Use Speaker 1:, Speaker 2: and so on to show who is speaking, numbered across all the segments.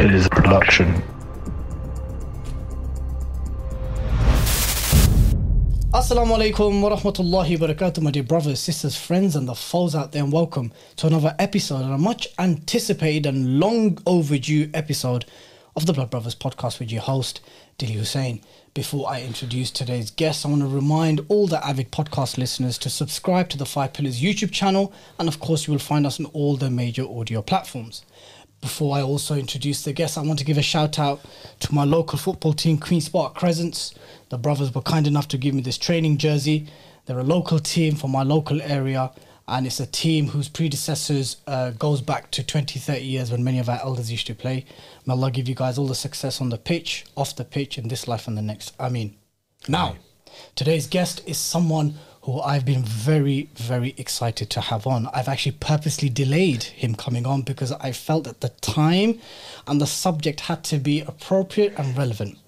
Speaker 1: a Five production.
Speaker 2: Assalamu alaikum wa rahmatullahi wa barakatuh, my dear brothers, sisters, friends, and the foes out there, and welcome to another episode and a much anticipated and long overdue episode of the Blood Brothers podcast with your host, Dilly Hussein. Before I introduce today's guest, I want to remind all the avid podcast listeners to subscribe to the Five Pillars YouTube channel, and of course, you will find us on all the major audio platforms. Before I also introduce the guest, I want to give a shout out to my local football team, Queen's Park Crescents. The brothers were kind enough to give me this training jersey. They're a local team from my local area, and it's a team whose predecessors uh, goes back to 20, 30 years when many of our elders used to play. May Allah give you guys all the success on the pitch, off the pitch, in this life and the next. I mean, now, today's guest is someone who I've been very, very excited to have on. I've actually purposely delayed him coming on because I felt at the time and the subject had to be appropriate and relevant.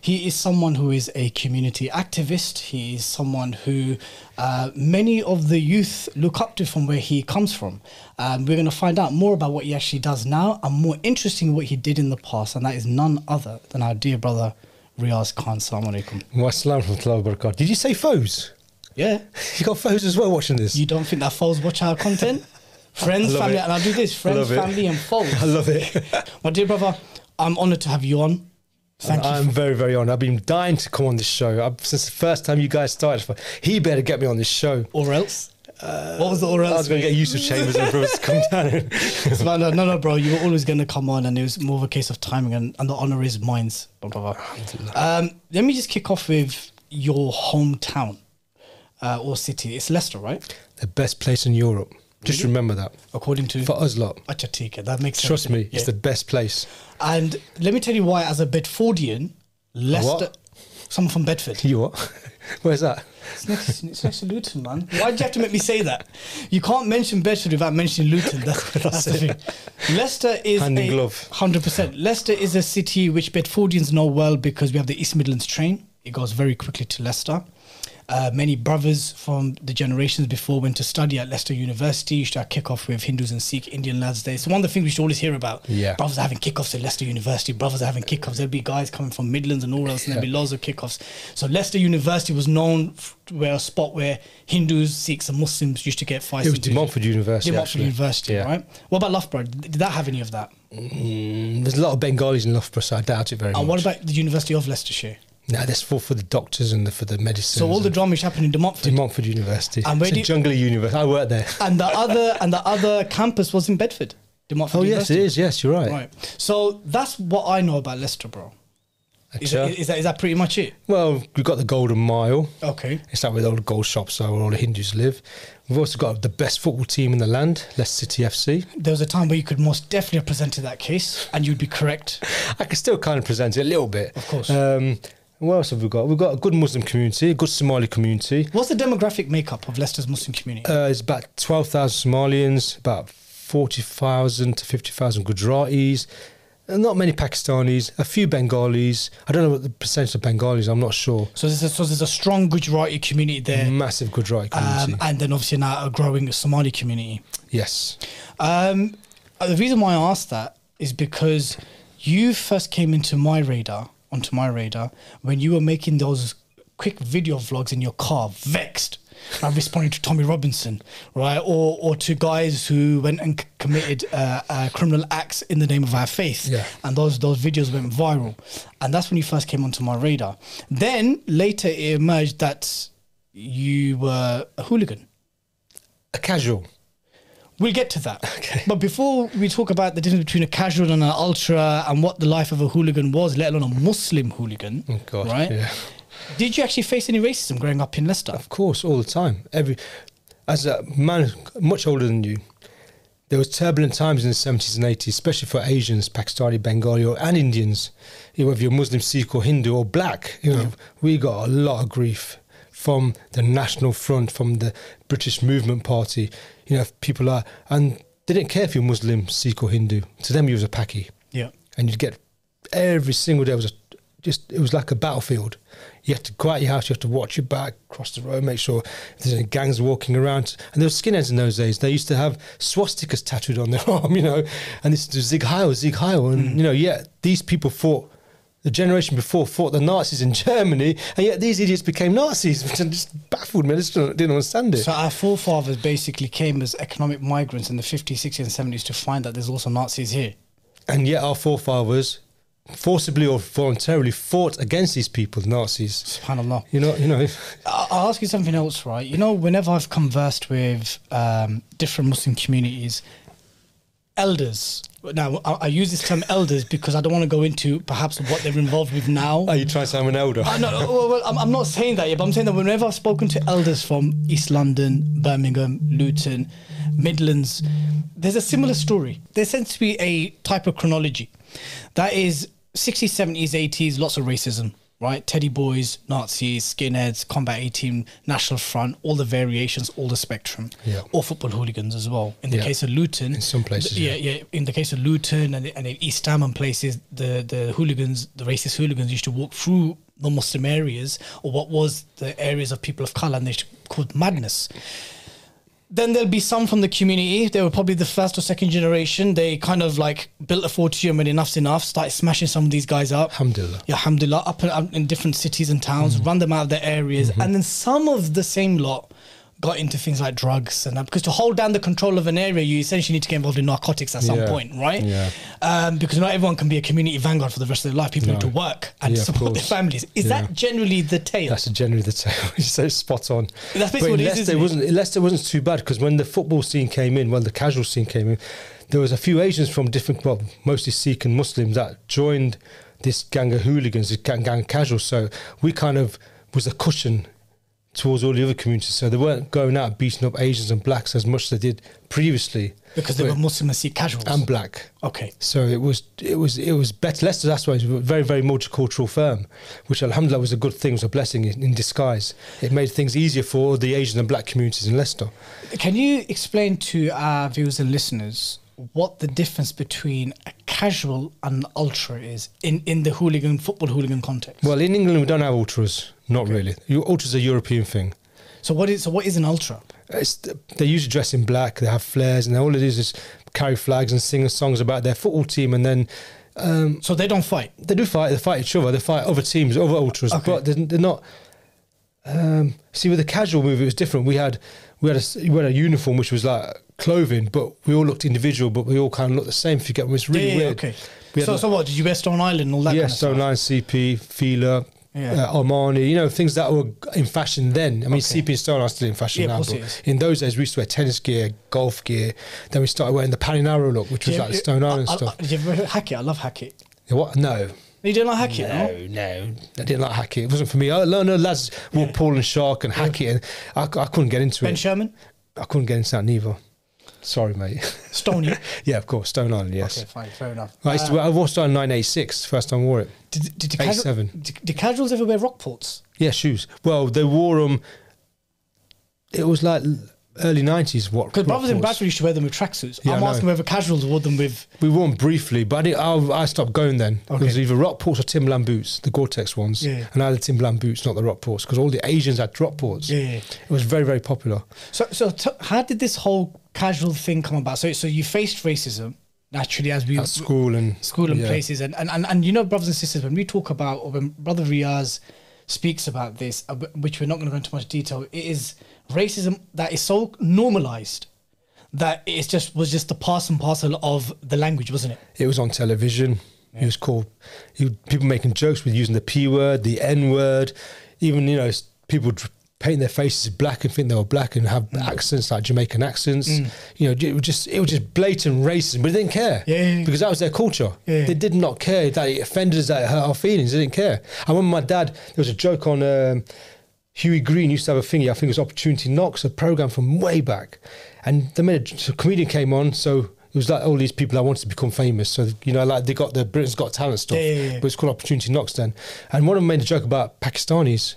Speaker 2: He is someone who is a community activist. He is someone who uh, many of the youth look up to from where he comes from. Um, we're going to find out more about what he actually does now and more interesting what he did in the past, and that is none other than our dear brother Riaz Khan. Assalamu alaikum.
Speaker 3: Warahmatullahi wabarakatuh. Did you say foes?
Speaker 2: Yeah.
Speaker 3: You got foes as well watching this.
Speaker 2: You don't think that foes watch our content? Friends,
Speaker 3: I
Speaker 2: family,
Speaker 3: it.
Speaker 2: and I'll do this friends, family, and foes.
Speaker 3: I love it.
Speaker 2: My dear brother, I'm honoured to have you on. Thank you.
Speaker 3: I'm very, very honoured. I've been dying to come on this show I've, since the first time you guys started. He better get me on this show.
Speaker 2: Or else? what was the or else?
Speaker 3: I was going to get used to Chambers and to come down. and-
Speaker 2: no, no, no, bro. You were always going to come on, and it was more of a case of timing, and, and the honour is mine. Um, let me just kick off with your hometown uh, or city. It's Leicester, right?
Speaker 3: The best place in Europe. Really? Just remember that.
Speaker 2: According to
Speaker 3: for us lot.
Speaker 2: Achatika, that makes Trust sense.
Speaker 3: Trust me,
Speaker 2: yeah.
Speaker 3: it's the best place.
Speaker 2: And let me tell you why, as a Bedfordian, Leicester.
Speaker 3: What?
Speaker 2: Someone from Bedford.
Speaker 3: You what? Where's that?
Speaker 2: It's next, it's next to Luton, man. Why do you have to make me say that? You can't mention Bedford without mentioning Luton. That's, that's, the thing. Leicester is
Speaker 3: Hand
Speaker 2: a,
Speaker 3: glove.
Speaker 2: 100%. Leicester is a city which Bedfordians know well because we have the East Midlands train. It goes very quickly to Leicester. Uh, many brothers from the generations before went to study at Leicester University. You to have kick-off with Hindus and Sikh Indian lads there. So one of the things we should always hear about.
Speaker 3: Yeah.
Speaker 2: Brothers are having kickoffs at Leicester University. Brothers are having kickoffs. There'll be guys coming from Midlands and all else, and there'll be loads of kickoffs. So Leicester University was known where a spot where Hindus, Sikhs, and Muslims used to get fights.
Speaker 3: It was De Montfort University.
Speaker 2: De Montfort. University,
Speaker 3: Yeah.
Speaker 2: right? What about Loughborough? Did that have any of that?
Speaker 3: Mm, there's a lot of Bengalis in Loughborough, so I doubt it very
Speaker 2: And
Speaker 3: much.
Speaker 2: what about the University of Leicestershire?
Speaker 3: No, that's for, for the doctors and the, for the medicine.
Speaker 2: So all the drama is happening in De Montfort.
Speaker 3: De Montfort University.
Speaker 2: And where
Speaker 3: it's
Speaker 2: do
Speaker 3: a jungly university. I worked there.
Speaker 2: and the other and the other campus was in Bedford. De Montfort
Speaker 3: Oh yes, it is. Yes, you're right.
Speaker 2: Right. So that's what I know about Leicester, bro. Is that, is that is that pretty much it?
Speaker 3: well, we've got the Golden Mile.
Speaker 2: Okay.
Speaker 3: It's like where all the gold shops are, where all the Hindus live. We've also got the best football team in the land, Leicester City FC.
Speaker 2: There was a time where you could most definitely have presented that case, and you'd be correct.
Speaker 3: I can still kind of present it a little bit.
Speaker 2: Of course.
Speaker 3: Um, what else have we got? We've got a good Muslim community, a good Somali community.
Speaker 2: What's the demographic makeup of Leicester's Muslim community?
Speaker 3: Uh, it's about 12,000 Somalians, about 40,000 to 50,000 Gujaratis, and not many Pakistanis, a few Bengalis. I don't know what the percentage of Bengalis, I'm not sure.
Speaker 2: so there's a, so there's a strong Gujarati community there,
Speaker 3: Massive Gujarati community.
Speaker 2: um, and then obviously now a growing Somali community.
Speaker 3: yes.
Speaker 2: Um, uh, the reason why I asked that is because you first came into my radar, onto my radar, when you were making those quick video vlogs in your car, vexed. and responding to Tommy Robinson, right, or or to guys who went and c- committed uh, uh, criminal acts in the name of our faith,
Speaker 3: Yeah.
Speaker 2: and those those videos went viral, and that's when you first came onto my radar. Then later it emerged that you were a hooligan.
Speaker 3: A casual.
Speaker 2: We'll get to that. But before we talk about the difference between a casual and an ultra and what the life of a hooligan was, let alone a Muslim hooligan,
Speaker 3: Oh, gosh,
Speaker 2: right?
Speaker 3: yeah.
Speaker 2: Did you actually face any racism growing up in Leicester?
Speaker 3: Of course, all the time. Every as a man much older than you, there was turbulent times in the seventies and eighties, especially for Asians, Pakistani, Bengali, or, and Indians. You know, whether you're Muslim, Sikh, or Hindu, or black, you know, we got a lot of grief from the National Front, from the British Movement Party. You know, people are, and they didn't care if you're Muslim, Sikh, or Hindu. To them, you was a Paki,
Speaker 2: Yeah.
Speaker 3: and you'd get every single day was a just it was like a battlefield. You had to go out your house, you have to watch your back, cross the road, make sure there's any gangs walking around. And there were skinheads in those days. They used to have swastikas tattooed on their arm, you know, and this is Zig Heil, Zig Heil. And, mm. you know, yeah, these people fought, the generation before fought the Nazis in Germany, and yet these idiots became Nazis, which just baffled me. I just didn't, understand it.
Speaker 2: So our forefathers basically came as economic migrants in the 50s, 60s, and 70s to find that there's also Nazis here.
Speaker 3: and yet our forefathers forcibly or voluntarily fought against these people, the Nazis.
Speaker 2: Subhanallah.
Speaker 3: You know, you know.
Speaker 2: I- I'll ask you something else, right? You know, whenever I've conversed with um, different Muslim communities, elders. Now, I, I use this term elders because I don't want to go into perhaps what they're involved with now.
Speaker 3: Are you trying to say I'm an elder?
Speaker 2: I know, well, well, I'm, I'm not saying that yet, but I'm saying that whenever I've spoken to elders from East London, Birmingham, Luton, Midlands, there's a similar story. There seems to be a type of chronology that is 60s, 70s, 80s, lots of racism, right? Teddy boys, Nazis, skinheads, Combat 18, National Front, all the variations, all the spectrum,
Speaker 3: Yeah.
Speaker 2: or football hooligans as well. In the
Speaker 3: Yeah.
Speaker 2: case of Luton,
Speaker 3: In some places,
Speaker 2: yeah,
Speaker 3: yeah.
Speaker 2: yeah. In the case of Luton and, and in East Ham and places, the the hooligans, the racist hooligans, used to walk through the Muslim areas or what was the areas of people of color, and they called madness. Then there'll be some from the community. They were probably the first or second generation. They kind of like built a fortitude when enough's enough, started smashing some of these guys up.
Speaker 3: Alhamdulillah.
Speaker 2: Yeah, alhamdulillah, up and up in different cities and towns,
Speaker 3: Mm-hmm.
Speaker 2: run them out of their areas. And then some of the same lot got into things like drugs and that. Because to hold down the control of an area, you essentially need to get involved in narcotics at some
Speaker 3: Yeah.
Speaker 2: point, right?
Speaker 3: Yeah.
Speaker 2: Um, because not everyone can be a community vanguard for the rest of their life. People need to work and
Speaker 3: Yeah,
Speaker 2: support their families. Is
Speaker 3: Yeah.
Speaker 2: that generally the tale?
Speaker 3: That's generally the tale. You're so spot on.
Speaker 2: That's basically
Speaker 3: but
Speaker 2: what it is, it?
Speaker 3: wasn't Leicester wasn't too bad because when the football scene came in, when the casual scene came in, there was a few Asians from different, well, mostly Sikh and Muslims that joined this gang of hooligans, this gang, gang of casuals. So we kind of was a cushion towards all the other communities. So they weren't going out beating up Asians and blacks as much as they did previously.
Speaker 2: because they were Muslim and Sikh casuals.
Speaker 3: and black.
Speaker 2: okay.
Speaker 3: So it was it was it was better. Leicester, that's why it's a very very multicultural firm, which Alhamdulillah was a good thing, was a blessing in, in disguise. It made things easier for the Asian and black communities in Leicester.
Speaker 2: Can you explain to our viewers and listeners what the difference between a casual and an ultra is in, in the hooligan football hooligan context?
Speaker 3: Well, in England we don't have ultras, not really. You- Ultras are a European thing.
Speaker 2: so what is so what is an ultra?
Speaker 3: It's, they usually dress in black. They have flares, and all it is is carry flags and sing songs about their football team, and then. Um,
Speaker 2: So they don't fight.
Speaker 3: they do fight. They fight each other. They fight other teams, other ultras,
Speaker 2: Okay.
Speaker 3: but they're, they're not. Um, see, with the casual movie, it was different. We had we had a we had a uniform which was like clothing, but we all looked individual, but we all kind of looked the same. If you get me, was really
Speaker 2: yeah, yeah,
Speaker 3: weird.
Speaker 2: okay.
Speaker 3: We
Speaker 2: So,
Speaker 3: like-
Speaker 2: so what did you wear Stone Island and all that?
Speaker 3: yeah,
Speaker 2: kind of
Speaker 3: Stone? Line, CP, Fila,
Speaker 2: Yeah.
Speaker 3: uh, Armani, you know, things that were in fashion then. I mean,
Speaker 2: Okay.
Speaker 3: CP Stone are still in fashion
Speaker 2: Yeah,
Speaker 3: now, but in those days we used to wear tennis gear, golf gear. Then we started wearing the Paninaro look, which was
Speaker 2: Yeah,
Speaker 3: like
Speaker 2: yeah,
Speaker 3: Stone Island
Speaker 2: I, I,
Speaker 3: stuff.
Speaker 2: I, did you ever Hackett? I love Hackett.
Speaker 3: Yeah, what? No.
Speaker 2: You didn't like Hackett, no?
Speaker 3: No, no, I didn't like Hackett. Wasn't for me. I no, lads wore Paul and Shark and Hackett, and I, I couldn't get into
Speaker 2: Ben
Speaker 3: it.
Speaker 2: Sherman,
Speaker 3: I couldn't get into that neither. Sorry, mate.
Speaker 2: Stony.
Speaker 3: yeah, of course, Stone Island. Yes.
Speaker 2: okay, fine, fair enough.
Speaker 3: I used to. I wore Stone Six first time I wore it.
Speaker 2: Did, did, the casual, did, did casuals ever wear Rockports?
Speaker 3: Yeah, shoes. Well, they wore them. It was like early nineties. What?
Speaker 2: Because brothers in. Bradford used to wear them with tracksuits.
Speaker 3: Yeah,
Speaker 2: I'm asking whether casuals wore them with.
Speaker 3: We wore them briefly, but I, I, I stopped going then.
Speaker 2: Okay.
Speaker 3: It was either Rockports or Timberland boots, the Gore-Tex ones.
Speaker 2: Yeah, yeah.
Speaker 3: And I had the Timberland boots, not the Rockports, because all the Asians had Rockports.
Speaker 2: Yeah, yeah.
Speaker 3: It was very, very popular.
Speaker 2: So, so t- how did this whole casual thing come about? So, so you faced racism naturally as we
Speaker 3: At school and
Speaker 2: school and
Speaker 3: yeah.
Speaker 2: places, and, and and and you know, brothers and sisters, when we talk about or when Brother Riaz speaks about this, uh, which we're not going to go into much detail, it is racism that is so normalized that it just was just the pass and parcel of the language, wasn't it?
Speaker 3: It was on television. It was called he, people making jokes with using the p word, the n word, even you know people paint their faces black and think they were black and have
Speaker 2: Mm.
Speaker 3: accents like Jamaican accents. You know, it was just it was just blatant racism, but they didn't care
Speaker 2: Yeah, yeah, yeah.
Speaker 3: because that was their culture.
Speaker 2: Yeah.
Speaker 3: They did not care that it offended us, that it hurt our feelings. They didn't care. I remember my dad. There was a joke on. Um, Hughie Green used to have a thingy. I think it was Opportunity Knocks, a program from way back, and the made a, so a comedian came on. So it was like all these people that wanted to become famous. So you know, like they got the Britain's Got Talent stuff,
Speaker 2: Yeah, yeah, yeah.
Speaker 3: but it's called Opportunity Knocks then. And one of them made a joke about Pakistanis.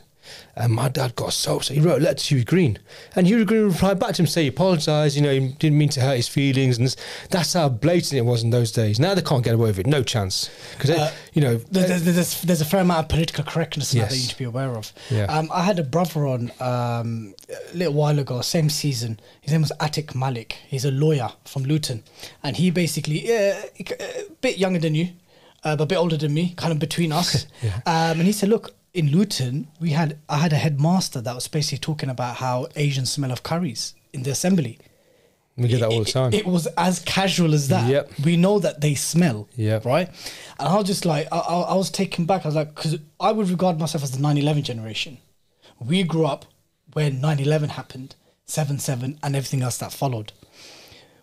Speaker 3: And my dad got so upset. He wrote a letter to Hughie Green. And Hughie Green replied back to him, say he apologised, you know, he didn't mean to hurt his feelings. And this, that's how blatant it was in those days. Now they can't get away with it. No chance. Because,
Speaker 2: Uh,
Speaker 3: you know,
Speaker 2: There's, there's, there's a fair amount of political correctness now that
Speaker 3: Yes.
Speaker 2: you need to be aware of.
Speaker 3: Yeah.
Speaker 2: Um, I had a brother on um, a little while ago, same season. His name was Atik Malik. He's a lawyer from Luton, and he basically uh, a bit younger than you, uh, but a bit older than me, kind of between us. um, and he said, "Look, in Luton, we had I had a headmaster that was basically talking about how Asians smell of curries in the assembly."
Speaker 3: we get that all the
Speaker 2: It-
Speaker 3: time.
Speaker 2: It, was as casual as that.
Speaker 3: Yep.
Speaker 2: We know that they smell.
Speaker 3: Yep.
Speaker 2: Right. And I was just like, I, I, I was taken back. I was like, because I would regard myself as the 9 11 generation. We grew up when 9 11 happened, 7 7, and everything else that followed.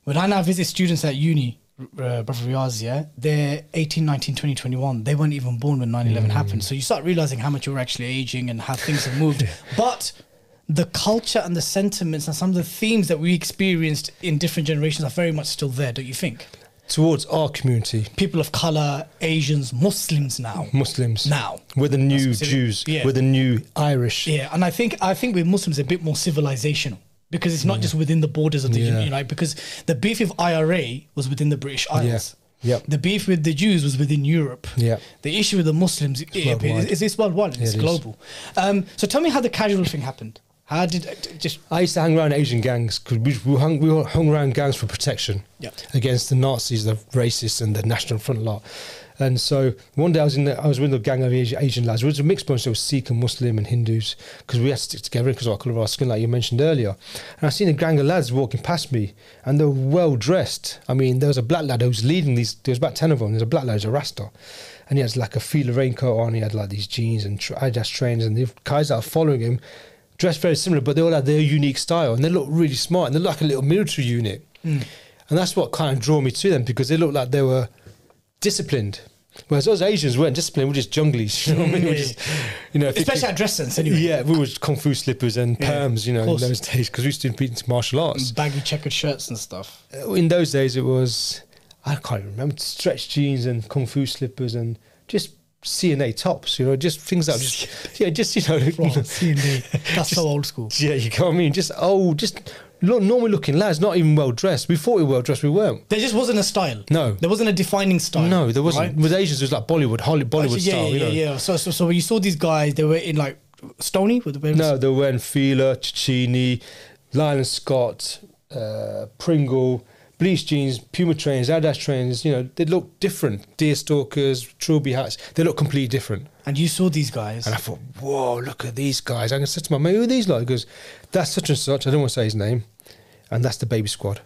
Speaker 2: When I now visit students at uni, uh, Brother Riaz, yeah, they're 18, 19, 20, 21. They weren't even born when 9 11
Speaker 3: Mm.
Speaker 2: happened. So you start realizing how much you're actually aging and how things have moved. But the culture and the sentiments and some of the themes that we experienced in different generations are very much still there, don't you think?
Speaker 3: Towards our community,
Speaker 2: People of color, Asians, Muslims now.
Speaker 3: Muslims.
Speaker 2: Now.
Speaker 3: We're the new Jews.
Speaker 2: Yeah.
Speaker 3: We're the new Irish.
Speaker 2: Yeah, and I think I think with Muslims a bit more civilizational because it's not just within the borders of the
Speaker 3: Yeah.
Speaker 2: know because the beef with IRA was within the British Isles.
Speaker 3: Yep.
Speaker 2: The beef with the Jews was within Europe.
Speaker 3: Yeah.
Speaker 2: The issue with the Muslims is,
Speaker 3: worldwide.
Speaker 2: is, is worldwide.
Speaker 3: Yeah,
Speaker 2: It's
Speaker 3: it
Speaker 2: global. Um, so tell me how the casual thing happened. How did it just
Speaker 3: I used to hang around Asian gangs because we, we, hung, we hung around gangs for protection
Speaker 2: Yeah.
Speaker 3: against the Nazis, the racists, and the National Front lot. And so one day I was in the, I was with a gang of Asian, Asian lads. It was a mixed bunch. There was Sikh and Muslim and Hindus because we had to stick together because of our colour of our skin, like you mentioned earlier. And I seen a gang of lads walking past me, and they were well dressed. I mean, there was a black lad who was leading these. There was about ten of them. There's a black lad, who's a Rasta, and he had like a Fila raincoat on. He had like these jeans and tr- Adidas trainers, and the guys that are following him dressed very similar, but they all had their unique style, and they looked really smart, and they're like a little military unit. Hmm. And that's what kind of drew me to them because they looked like they were disciplined. Whereas those Asians weren't disciplined, we were just junglies. You know what I mean? We We're just, you know,
Speaker 2: especially our dress sense anyway.
Speaker 3: yeah, we were kung fu slippers and
Speaker 2: Yeah,
Speaker 3: perms, you know, in those days because we used to be into martial arts.
Speaker 2: Baggy checkered shirts and stuff.
Speaker 3: Uh, In those days, it was I can't even remember stretch jeans and kung fu slippers and just C&A tops, you know, just things that were just yeah, just you know,
Speaker 2: C&D. That's so old school.
Speaker 3: yeah, you know what I mean, just oh, just lo- normal looking lads, not even well dressed. We thought we were well dressed, we weren't.
Speaker 2: There just wasn't a style.
Speaker 3: No.
Speaker 2: There wasn't a defining style.
Speaker 3: No, there wasn't.
Speaker 2: right?
Speaker 3: With Asians, it was like Bollywood, Holly, Bollywood
Speaker 2: Actually, yeah,
Speaker 3: style.
Speaker 2: yeah,
Speaker 3: you know?
Speaker 2: yeah, yeah. So, so, so when you saw these guys, they were in like Stony with the
Speaker 3: No, they were wearing Fila, Tacchini, Lyle Scott, uh, Pringle, bleach jeans, Puma trains, Adidas trains. You know, they look different. Deer stalkers, trilby hats. They look completely different.
Speaker 2: and you saw these guys.
Speaker 3: And I thought, whoa, look at these guys. I said to say to my mate, who are these like? Goes, that's such and such. I don't want to say his name. And that's the baby squad.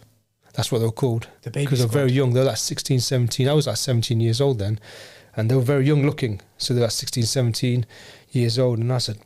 Speaker 3: That's what they were called.
Speaker 2: The baby
Speaker 3: Because they're very young. They were like 16, 17. I was like 17 years old then. And they were very young looking. So they were like 16, 17 years old. And I said,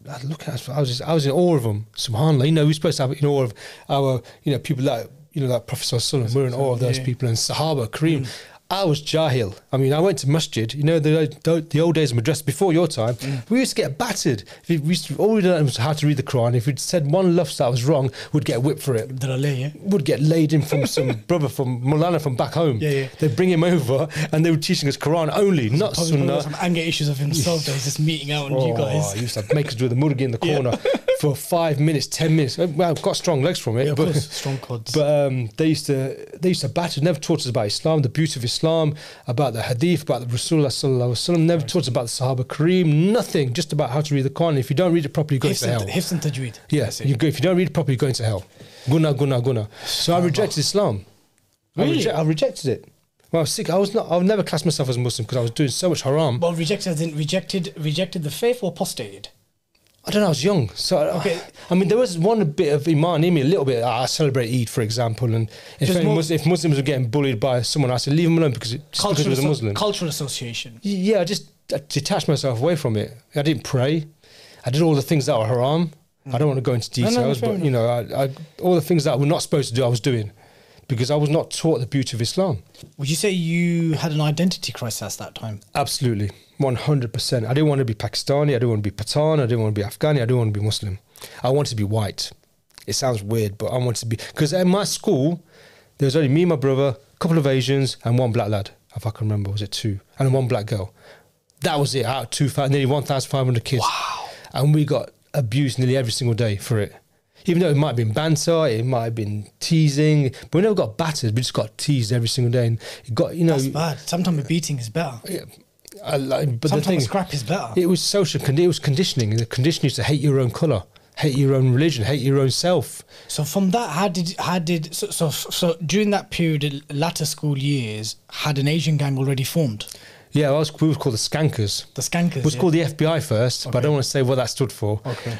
Speaker 3: "Blood, look at us. I was, just, I was in awe of them. SubhanAllah. You know, we're supposed to have in awe of our, you know, people like, you know, like Prophet Sallallahu We're in awe of those
Speaker 2: Yeah.
Speaker 3: people. And Sahaba, Kareem. Mm. I was jahil. I mean, I went to masjid. You know, the the, old days of madrasa before your time. We used to get battered. We used to, all we learned was how to read the Quran. If we'd said one lafz that was wrong, we'd get whipped for it.
Speaker 2: Yeah.
Speaker 3: Would get laid in from some brother from Mulana from back home.
Speaker 2: Yeah, yeah.
Speaker 3: They'd bring him over and they were teaching us Quran only, not
Speaker 2: Probably, probably some anger issues of himself that he's just meeting out on you
Speaker 3: Oh,
Speaker 2: guys.
Speaker 3: he used to make us do the murgi in the corner for five minutes, ten minutes. Well, I've got strong legs from it.
Speaker 2: Yeah, of
Speaker 3: but,
Speaker 2: course, strong cods.
Speaker 3: But um, they used to they used to batter. Never taught us about Islam, the beauty of Islam, about the Hadith, about the Rasulullah sallallahu alaihi wasallam. Never taught us about the Sahaba Kareem. Nothing. Just about how to read the Quran. If you don't read it properly, you go into hell.
Speaker 2: Hifz and Tajweed.
Speaker 3: Yeah,
Speaker 2: it.
Speaker 3: you go, if you don't read it properly, you go into hell. Guna, guna, guna. So I rejected Islam. I,
Speaker 2: Really?
Speaker 3: reje- I rejected it. When I was sick. I was not. I would never classed myself as a Muslim because I was doing so much haram.
Speaker 2: Well, rejected in rejected, rejected the faith or apostated?
Speaker 3: I don't know. I was young, so
Speaker 2: Okay.
Speaker 3: I mean, there was one bit of iman in me, a little bit. I celebrate Eid, for example, and if,
Speaker 2: Just more-
Speaker 3: Mus- if Muslims were getting bullied by someone, I said leave them alone because it, just because he was a Muslim.
Speaker 2: cultural association.
Speaker 3: yeah, I just I detached myself away from it. I didn't pray. I did all the things that were haram. I don't want to go into
Speaker 2: no,
Speaker 3: details,
Speaker 2: fair
Speaker 3: but you know, I, I, all the things that we're not supposed to do, I was doing because I was not taught the beauty of Islam.
Speaker 2: Would you say you had an identity crisis at that time?
Speaker 3: Absolutely, one hundred percent. I didn't want to be Pakistani. I didn't want to be Pathan. I didn't want to be Afghani. I didn't want to be Muslim. I wanted to be white. It sounds weird, but I wanted to be because at my school there was only me, my brother, a couple of Asians, and one black lad. If I can remember, was it two? And one black girl. That was it. Out of two, nearly one thousand five hundred kids.
Speaker 2: Wow.
Speaker 3: and we got abused nearly every single day for it. Even though it might have been banter, it might have been teasing, but we never got battered. We just got teased every single day, and it got you know.
Speaker 2: That's bad. Sometimes a beating is better.
Speaker 3: I like, but the
Speaker 2: Sometimes
Speaker 3: thing,
Speaker 2: a scrap is better.
Speaker 3: it was social. Con- it was conditioning. The conditioning is to hate your own color, hate your own religion, hate your own self.
Speaker 2: So from that, how did how did so so, so during that period, latter school years, had an Asian gang already formed?
Speaker 3: Yeah, I was, we was called the Skankers.
Speaker 2: The Skankers.
Speaker 3: It was
Speaker 2: yeah?
Speaker 3: called the FBI first, but I don't want to say what that stood for.
Speaker 2: Okay.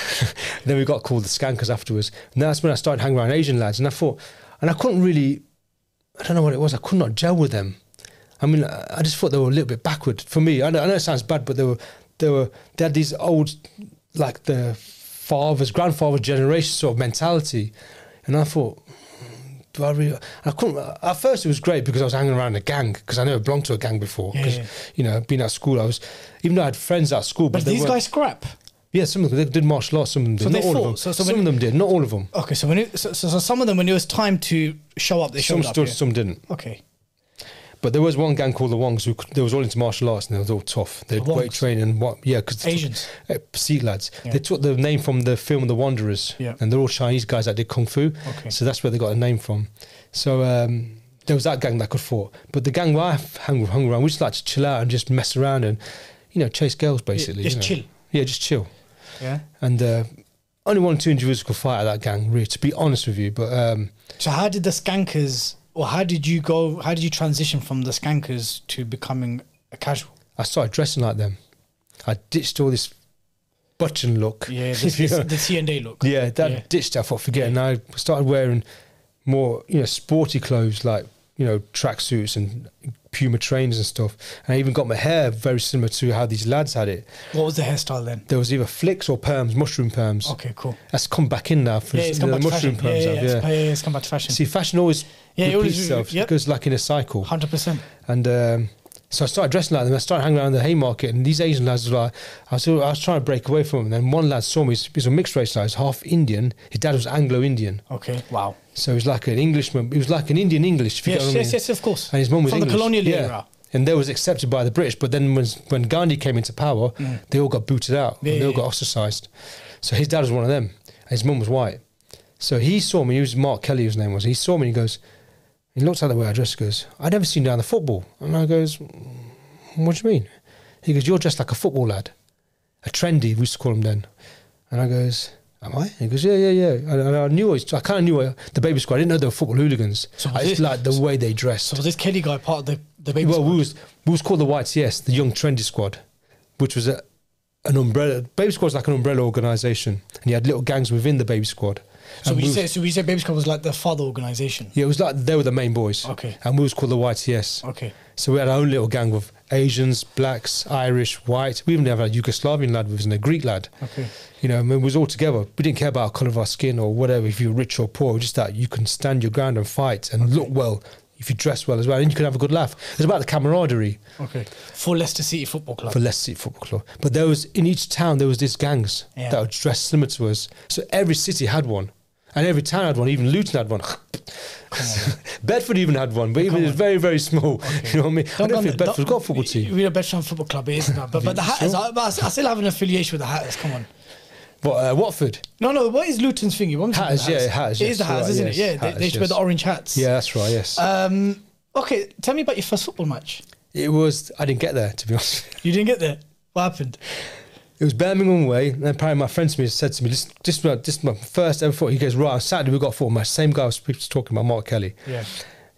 Speaker 3: then we got called the Skankers afterwards. And that's when I started hanging around Asian lads. And I thought, and I couldn't really, I don't know what it was, I could not gel with them. I mean, I just thought they were a little bit backward for me. I know, I know it sounds bad, but they were, they were, they had these old, like the fathers, grandfather generation sort of mentality. And I thought, do I really? I couldn't. At first, it was great because I was hanging around a gang because I never belonged to a gang before.
Speaker 2: Yeah,
Speaker 3: Because
Speaker 2: yeah.
Speaker 3: you know, being at school, I was even though I had friends at school, but,
Speaker 2: But these guys scrap.
Speaker 3: yeah, some of them they did martial arts. Some of them did.
Speaker 2: So
Speaker 3: not all of
Speaker 2: fought.
Speaker 3: them.
Speaker 2: So- so
Speaker 3: some of them did. Not all of them.
Speaker 2: Okay, so when it, so, so, so some of them when it was time to show up, they
Speaker 3: Some
Speaker 2: showed up.
Speaker 3: stood,
Speaker 2: yeah?
Speaker 3: some didn't.
Speaker 2: Okay.
Speaker 3: But there was one gang called the Wongs who they was all into martial arts and they was all tough. They had
Speaker 2: The
Speaker 3: great training. What? Yeah, because
Speaker 2: Asians.
Speaker 3: uh, Sikh lads.
Speaker 2: Yeah.
Speaker 3: They took the name from the film The Wanderers.
Speaker 2: Yeah.
Speaker 3: And they're all Chinese guys that did kung fu.
Speaker 2: Okay.
Speaker 3: So that's where they got the name from. So um, there was that gang that could fought. But the gang where I hung, hung around, we just like to chill out and just mess around and you know chase girls basically.
Speaker 2: just
Speaker 3: you know.
Speaker 2: chill.
Speaker 3: Yeah, just chill.
Speaker 2: Yeah.
Speaker 3: And uh, only one or two individuals could fight at that gang. Really, to be honest with you, but. Um,
Speaker 2: So how did the Skankers, or how did you go? How did you transition from the Skankers to becoming a casual?
Speaker 3: I started dressing like them. I ditched all this button look.
Speaker 2: Yeah, the,
Speaker 3: you
Speaker 2: the,
Speaker 3: know.
Speaker 2: the T and A look.
Speaker 3: yeah, that
Speaker 2: Yeah.
Speaker 3: ditched. I thought, forget. it. And I started wearing more, you know, sporty clothes like you know tracksuits and Puma trainers and stuff. And I even got my hair very similar to how these lads had it.
Speaker 2: What was the hairstyle then?
Speaker 3: There was either flicks or perms, mushroom perms.
Speaker 2: Okay, cool.
Speaker 3: That's come back in now. For
Speaker 2: Yeah, it's come back to
Speaker 3: mushroom
Speaker 2: fashion. Yeah,
Speaker 3: perms.
Speaker 2: yeah, it's,
Speaker 3: yeah.
Speaker 2: yeah, it's come back to fashion.
Speaker 3: See, fashion always
Speaker 2: Yeah, it always-
Speaker 3: itself.
Speaker 2: yep.
Speaker 3: It goes like in a cycle.
Speaker 2: Hundred percent.
Speaker 3: And um, so I started dressing like them. I started hanging around the Haymarket, and these Asian lads were like, I was, I was trying to break away from them. And then one lad saw me. He's, he's a mixed race lad. He's half Indian. His dad was Anglo-Indian,
Speaker 2: Okay. Wow.
Speaker 3: so he was like an Englishman. He was like an Indian English. If you
Speaker 2: Yes,
Speaker 3: what I
Speaker 2: yes,
Speaker 3: mean.
Speaker 2: yes, of course.
Speaker 3: And his mum was
Speaker 2: from
Speaker 3: English.
Speaker 2: the colonial
Speaker 3: yeah.
Speaker 2: era.
Speaker 3: And they was accepted by the British, but then when when Gandhi came into power, they all got booted out.
Speaker 2: Mm. Yeah,
Speaker 3: they all
Speaker 2: yeah,
Speaker 3: got ostracised. So his dad was one of them. And his mum was white. So he saw me. He was Mark Kelly. His name was. He saw me. and He goes. He looks at the way I dress, He goes, "I'd never seen you down the football." And I goes, mm, "What do you mean?" He goes, "You're dressed like a football lad, a trendy." We used to call him then. And I goes, "Am I?" He goes, "Yeah, yeah, yeah." And, and I knew. I kind of knew the baby squad. I didn't know they were football hooligans.
Speaker 2: So
Speaker 3: I
Speaker 2: was
Speaker 3: just liked the way they dressed.
Speaker 2: So was this Kelly guy part of the the baby
Speaker 3: Well,
Speaker 2: squad?
Speaker 3: we was we was called the Whites, yes, the Young Trendy Squad, which was a, an umbrella. Baby Squad's like an umbrella organisation, and you had little gangs within the Baby Squad.
Speaker 2: So we
Speaker 3: we was-
Speaker 2: said so we said baby squad was like the father organization.
Speaker 3: yeah, it was like they were the main boys.
Speaker 2: Okay.
Speaker 3: and we was called the Whites, yes.
Speaker 2: Okay.
Speaker 3: So we had our own little gang of Asians, blacks, Irish, white. We even have a Yugoslavian lad with us and a Greek lad.
Speaker 2: Okay.
Speaker 3: You know, I mean, we was all together. We didn't care about the colour of our skin or whatever, if you're rich or poor. Just that you can stand your ground and fight and look well if you dress well as well. And you can have a good laugh. It's about the camaraderie.
Speaker 2: Okay. For Leicester City Football Club.
Speaker 3: for Leicester City Football Club. But there was in each town there was these gangs
Speaker 2: Yeah.
Speaker 3: that were dressed similar to us. So every city had one, and every town had one. Even Luton had one. Bedford even had one, but even it was very very small. You know what I mean? I don't think Bedford's got a football team.
Speaker 2: We're a Bedford Football Club, it is now. But, but the Hatters, I, but I still have an affiliation with the Hatters. Come on.
Speaker 3: What, uh, Watford,
Speaker 2: No, no. What is Luton's thingy? What
Speaker 3: Hatters, yeah, Hatters,
Speaker 2: It
Speaker 3: yes,
Speaker 2: is the Hatters,
Speaker 3: right,
Speaker 2: isn't
Speaker 3: yes,
Speaker 2: it? Yeah, they, they
Speaker 3: Hatters,
Speaker 2: used wear the orange hats.
Speaker 3: yeah, that's right. Yes,
Speaker 2: Um. Okay, tell me about your first football match.
Speaker 3: it was. I didn't get there to be honest.
Speaker 2: You didn't get there. What happened?
Speaker 3: It was Birmingham away, and apparently my friend to me said to me, "This, this, my- this is my first ever football." He goes, "Right, on Saturday we got football match." Same guy I was talking about, Mark Kelly.
Speaker 2: Yeah.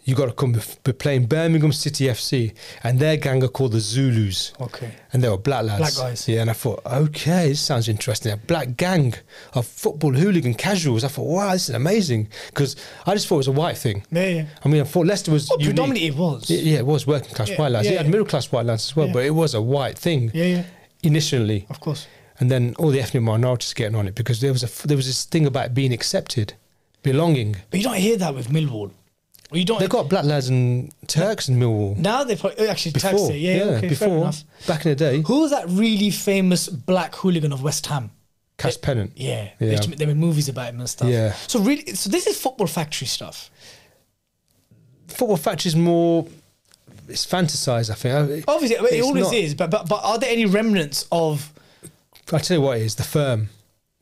Speaker 3: You got to come. We're playing Birmingham City FC, and their gang are called the Zulus.
Speaker 2: Okay.
Speaker 3: and they were black lads.
Speaker 2: Black guys.
Speaker 3: Yeah, and I thought, okay, this sounds interesting. A black gang of football hooligan casuals. I thought, wow, this is amazing. Because I just thought it was a white thing.
Speaker 2: Yeah, yeah.
Speaker 3: I mean, I thought Leicester was
Speaker 2: Well, predominantly it was.
Speaker 3: Yeah, yeah, it was working class
Speaker 2: Yeah,
Speaker 3: white lads.
Speaker 2: yeah,
Speaker 3: it had middle class white lads as well, but it was a white thing
Speaker 2: Yeah, yeah.
Speaker 3: Initially.
Speaker 2: Of course.
Speaker 3: And then all the ethnic minorities getting on it because there was a there was this thing about being accepted, belonging.
Speaker 2: But you don't hear that with Millwall. Or you don't.
Speaker 3: They got black lads and Turks in Millwall
Speaker 2: now they probably oh, actually
Speaker 3: before.
Speaker 2: it. Yeah, okay, fair
Speaker 3: before
Speaker 2: enough.
Speaker 3: back in the day.
Speaker 2: Who was that really famous black hooligan of West Ham?
Speaker 3: Cass Pennant.
Speaker 2: Yeah,
Speaker 3: Yeah.
Speaker 2: They, they made movies about him and stuff.
Speaker 3: Yeah.
Speaker 2: So really, so this is football factory stuff.
Speaker 3: Football Factory is more. It's fantasized, I think.
Speaker 2: Obviously, it always
Speaker 3: not-
Speaker 2: is. But, but but are there any remnants of
Speaker 3: I tell you what it is the firm.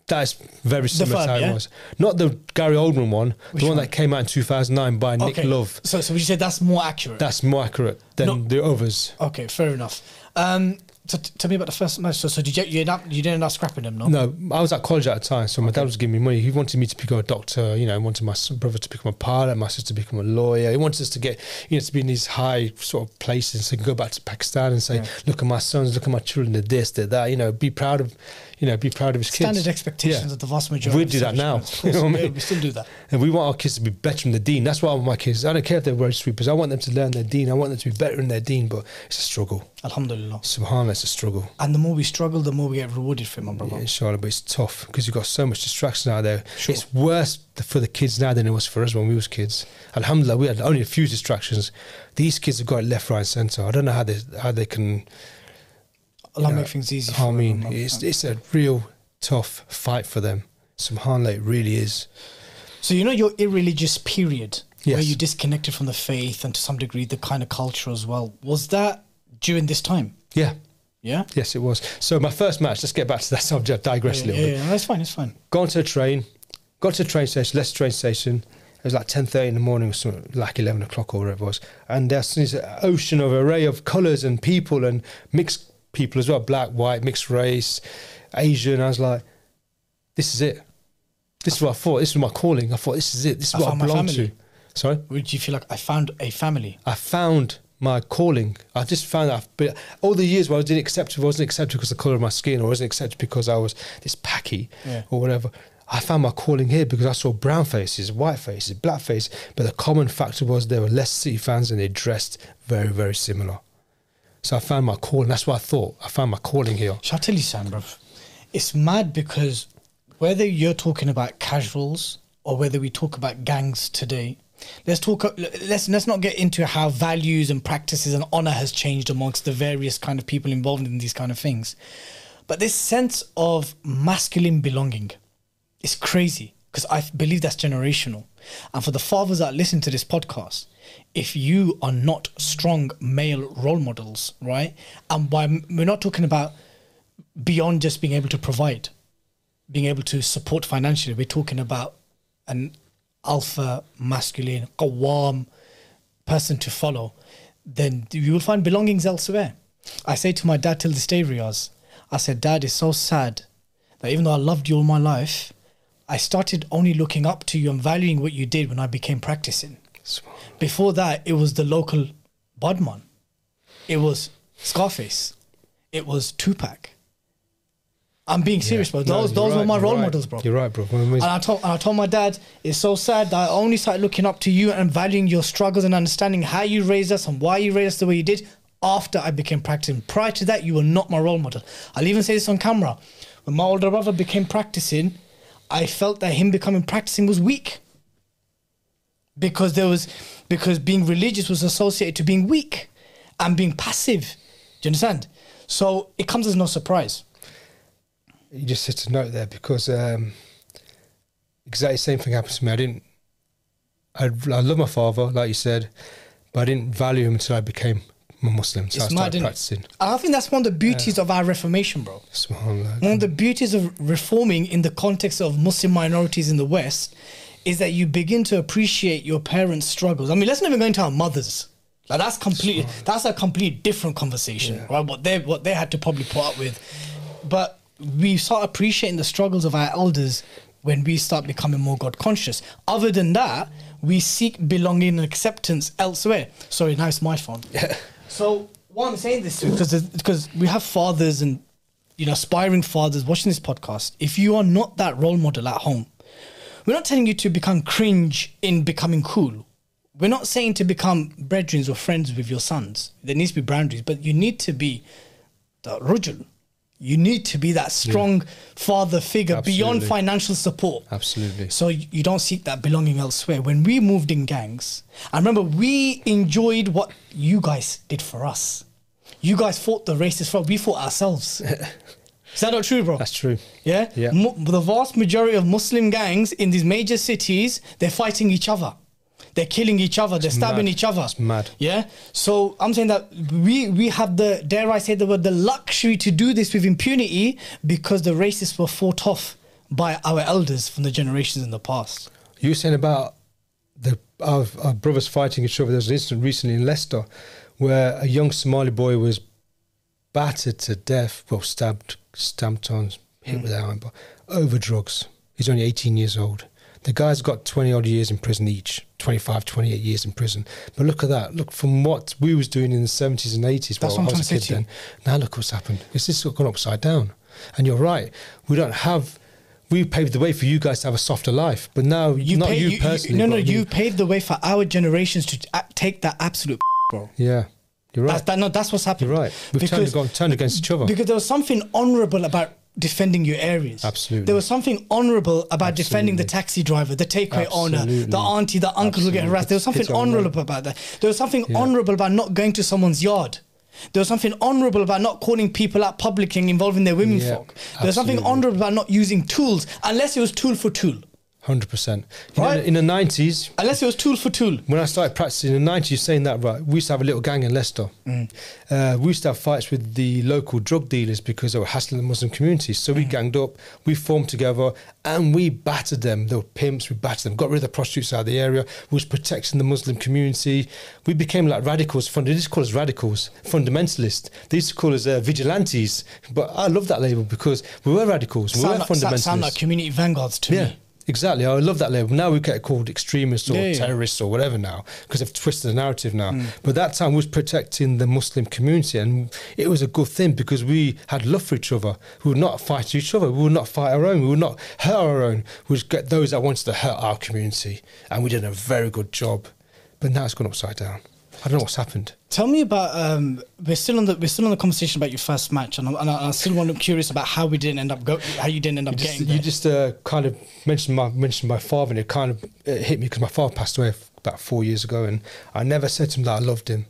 Speaker 3: That is very similar
Speaker 2: Firm,
Speaker 3: to how
Speaker 2: yeah?
Speaker 3: it was. Not the Gary Oldman one,
Speaker 2: Which
Speaker 3: the one,
Speaker 2: one?
Speaker 3: that came out in 2009 by Nick Love.
Speaker 2: So, so would you say that's more accurate?
Speaker 3: That's more accurate than
Speaker 2: No.
Speaker 3: the others.
Speaker 2: okay, fair enough. Um, so t- tell me about the first match. So, so did you you, end up, you didn't end up scrapping them, no?
Speaker 3: No, I was at college at the time, so my dad was giving me money. He wanted me to become a doctor. You know, he wanted my brother to become a pilot, my sister to become a lawyer. He wanted us to get, you know, to be in these high sort of places. So he can go back to Pakistan and say,
Speaker 2: Yeah.
Speaker 3: "Look at my sons, look at my children. They're this, they're that." You know, be proud of, you know, be proud of his kids.
Speaker 2: Standard expectations
Speaker 3: Yeah.
Speaker 2: of the vast majority.
Speaker 3: We
Speaker 2: of
Speaker 3: do that now. You know what I mean?
Speaker 2: we still do that.
Speaker 3: And we want our kids to be better than the deen. That's what I want my kids. I don't care if they're road sweepers. I want them to learn their deen. I want them to be better than their deen. But it's a struggle.
Speaker 2: Alhamdulillah.
Speaker 3: Subhanallah, it's a struggle.
Speaker 2: And the more we struggle, the more we get rewarded for it, my brother.
Speaker 3: Yeah, inshallah, but it's tough because you've got so much distraction out there.
Speaker 2: Sure.
Speaker 3: It's worse for the kids now than it was for us when we was kids. Alhamdulillah, we had only a few distractions. These kids have got it left, right, and centre. I don't know how they how they can.
Speaker 2: Allah
Speaker 3: you know,
Speaker 2: make things easy.
Speaker 3: I
Speaker 2: for
Speaker 3: mean, it's it's a real tough fight for them. Subhanallah, it really is.
Speaker 2: So you know your irreligious period where you disconnected from the faith and to some degree the kind of culture as well. Was that during this time?
Speaker 3: Yeah,
Speaker 2: Yeah.
Speaker 3: yes, it was. So my first match. Let's get back to that subject. Digress
Speaker 2: Yeah,
Speaker 3: a little
Speaker 2: yeah,
Speaker 3: bit.
Speaker 2: yeah, that's fine. It's fine.
Speaker 3: gone to a train, got to the train station, the train station. It was like ten thirty in the morning, or something, like eleven o'clock or whatever it was. And there's this ocean of array of colours and people and mixed people as well, black, white, mixed race, Asian. I was like, this is it. This is what I thought. This was my calling. I thought this is it. This is
Speaker 2: I
Speaker 3: what I belong to. Sorry.
Speaker 2: Would you feel like I found a family?
Speaker 3: I found my calling. I just found out. But all the years where I didn't accept it, I wasn't accepted because of the colour of my skin, or wasn't accepted because I was this Paki
Speaker 2: Yeah.
Speaker 3: or whatever. I found my calling here because I saw brown faces, white faces, black faces. But the common factor was there were less City fans and they dressed very, very similar. So I found my calling. That's what I thought. I found my calling here.
Speaker 2: Shall I tell you something, bruv? It's mad because whether you're talking about casuals or whether we talk about gangs today, let's talk. Let's let's not get into how values and practices and honor has changed amongst the various kind of people involved in these kind of things. But this sense of masculine belonging is crazy because I believe that's generational. And for the fathers that listen to this podcast, if you are not strong male role models, right? And by we're not talking about beyond just being able to provide, being able to support financially. We're talking about an alpha, masculine, qawwam person to follow. Then you will find belongings elsewhere. I say to my dad till this day, Riaz, I said, Dad, it's so sad that even though I loved you all my life, I started only looking up to you and valuing what you did when I became practicing. Before that, it was the local Budman. It was Scarface. It was Tupac. I'm being serious, bro.
Speaker 3: No,
Speaker 2: Those
Speaker 3: you're
Speaker 2: those were my role
Speaker 3: right.
Speaker 2: models, bro.
Speaker 3: You're right, bro.
Speaker 2: And I told and I told my dad, it's so sad that I only started looking up to you and valuing your struggles and understanding how you raised us and why you raised us the way you did after I became practicing. Prior to that, you were not my role model. I'll even say this on camera. When my older brother became practicing, I felt that him becoming practicing was weak. Because there was because being religious was associated to being weak and being passive. Do you understand? So it comes as no surprise.
Speaker 3: you just hit a note there because um, exactly the same thing happened to me. I didn't. I, I love my father, like you said, but I didn't value him until I became a Muslim. So I
Speaker 2: It's
Speaker 3: started
Speaker 2: mad,
Speaker 3: practicing.
Speaker 2: I think that's one of the beauties of our Reformation, bro. One of the beauties of reforming in the context of Muslim minorities in the West is that you begin to appreciate your parents' struggles. I mean, let's not even go into our mothers. Like that's completely that's a complete different conversation, right? What they what they had to probably put up with. But we start appreciating the struggles of our elders when we start becoming more God conscious. Other than that, we seek belonging and acceptance elsewhere. Sorry, now it's my phone. Yeah. So why I'm saying this to because because we have fathers and you know aspiring fathers watching this podcast. If you are not that role model at home, we're not telling you to become cringe in becoming cool. We're not saying to become brethren or friends with your sons. There needs to be boundaries, but you need to be the rujul. You need to be that strong father figure beyond financial support.
Speaker 3: Absolutely.
Speaker 2: So you you don't seek that belonging elsewhere. When we moved in gangs, I remember we enjoyed what you guys did for us. You guys fought the racist for we fought ourselves. Is that not true, bro?
Speaker 3: That's true.
Speaker 2: Yeah?
Speaker 3: Yeah.
Speaker 2: Mu- the vast majority of Muslim gangs in these major cities, they're fighting each other. They're killing each other. They're stabbing
Speaker 3: mad.
Speaker 2: each other.
Speaker 3: It's mad.
Speaker 2: Yeah. So I'm saying that we we have the dare I say the word the luxury to do this with impunity because the racists were fought off by our elders from the generations in the past.
Speaker 3: You were saying about the our, our brothers fighting each other. There was an incident recently in Leicester where a young Somali boy was battered to death, well, stabbed, stamped on, hit hmm. with an iron bar, over drugs. He's only 18 years old. The guy's got 20 odd years in prison each, 25, 28 years in prison. But look at that. Look, from what we was doing in the 70s and 80s,
Speaker 2: That's
Speaker 3: while
Speaker 2: I'm
Speaker 3: was a kid
Speaker 2: you.
Speaker 3: then. Now look what's happened. It's just gone upside down. And you're right. We don't have... We paved the way for you guys to have a softer life, but now
Speaker 2: You
Speaker 3: not
Speaker 2: pay-
Speaker 3: you, personally.
Speaker 2: no, no, you paved the way for our generations to take that absolute, bro.
Speaker 3: Yeah, you're right.
Speaker 2: That's, that, no, that's what's happened.
Speaker 3: You're right. We've turned,
Speaker 2: Because-
Speaker 3: gone, turned against each other.
Speaker 2: Because there was something honourable about defending your areas.
Speaker 3: Absolutely.
Speaker 2: There was something honourable about defending the taxi driver, the takeaway owner, the auntie, the uncle who get
Speaker 3: Absolutely.
Speaker 2: harassed. There was something honourable about that. There was something
Speaker 3: Yeah.
Speaker 2: honourable about not going to someone's yard. There was something honourable about not calling people out public and involving their women
Speaker 3: Yeah,
Speaker 2: folk. There was something honourable about not using tools unless it was tool for tool.
Speaker 3: Hundred percent.
Speaker 2: Right?
Speaker 3: In the nineties,
Speaker 2: Unless it was tool for tool.
Speaker 3: when I started practicing in the nineties, saying that right, we used to have a little gang in Leicester.
Speaker 2: Mm.
Speaker 3: Uh, we used to have fights with the local drug dealers because they were hassling the Muslim community. So
Speaker 2: Mm.
Speaker 3: we ganged up, we formed together, and we battered them. They were pimps. We battered them. Got rid of the prostitutes out of the area. We was protecting the Muslim community. We became like radicals. Fund- They used to call us radicals, fundamentalists. They used to call us uh, vigilantes. But I love that label because we were radicals. We were
Speaker 2: like,
Speaker 3: fundamentalists.
Speaker 2: sound like community vanguards to
Speaker 3: Yeah,
Speaker 2: me.
Speaker 3: Exactly. I love that label. Now we get called extremists or
Speaker 2: Yeah, yeah.
Speaker 3: terrorists or whatever now because they've twisted the narrative now.
Speaker 2: Mm.
Speaker 3: But that time was protecting the Muslim community and it was a good thing because we had love for each other. We would not fight each other. We would not fight our own. We would not hurt our own. We would get those that wanted to hurt our community. And we did a very good job. But now it's gone upside down. I don't know what's happened.
Speaker 2: Tell me about. Um, we're still on the we're still on the conversation about your first match, and, I'm, and I, I still want to curious about how we didn't end up go, how you didn't end up
Speaker 3: You just,
Speaker 2: getting
Speaker 3: you
Speaker 2: there.
Speaker 3: just uh, kind of mentioned my mentioned my father, and it kind of it hit me because my father passed away about four years ago, and I never said to him that I loved him.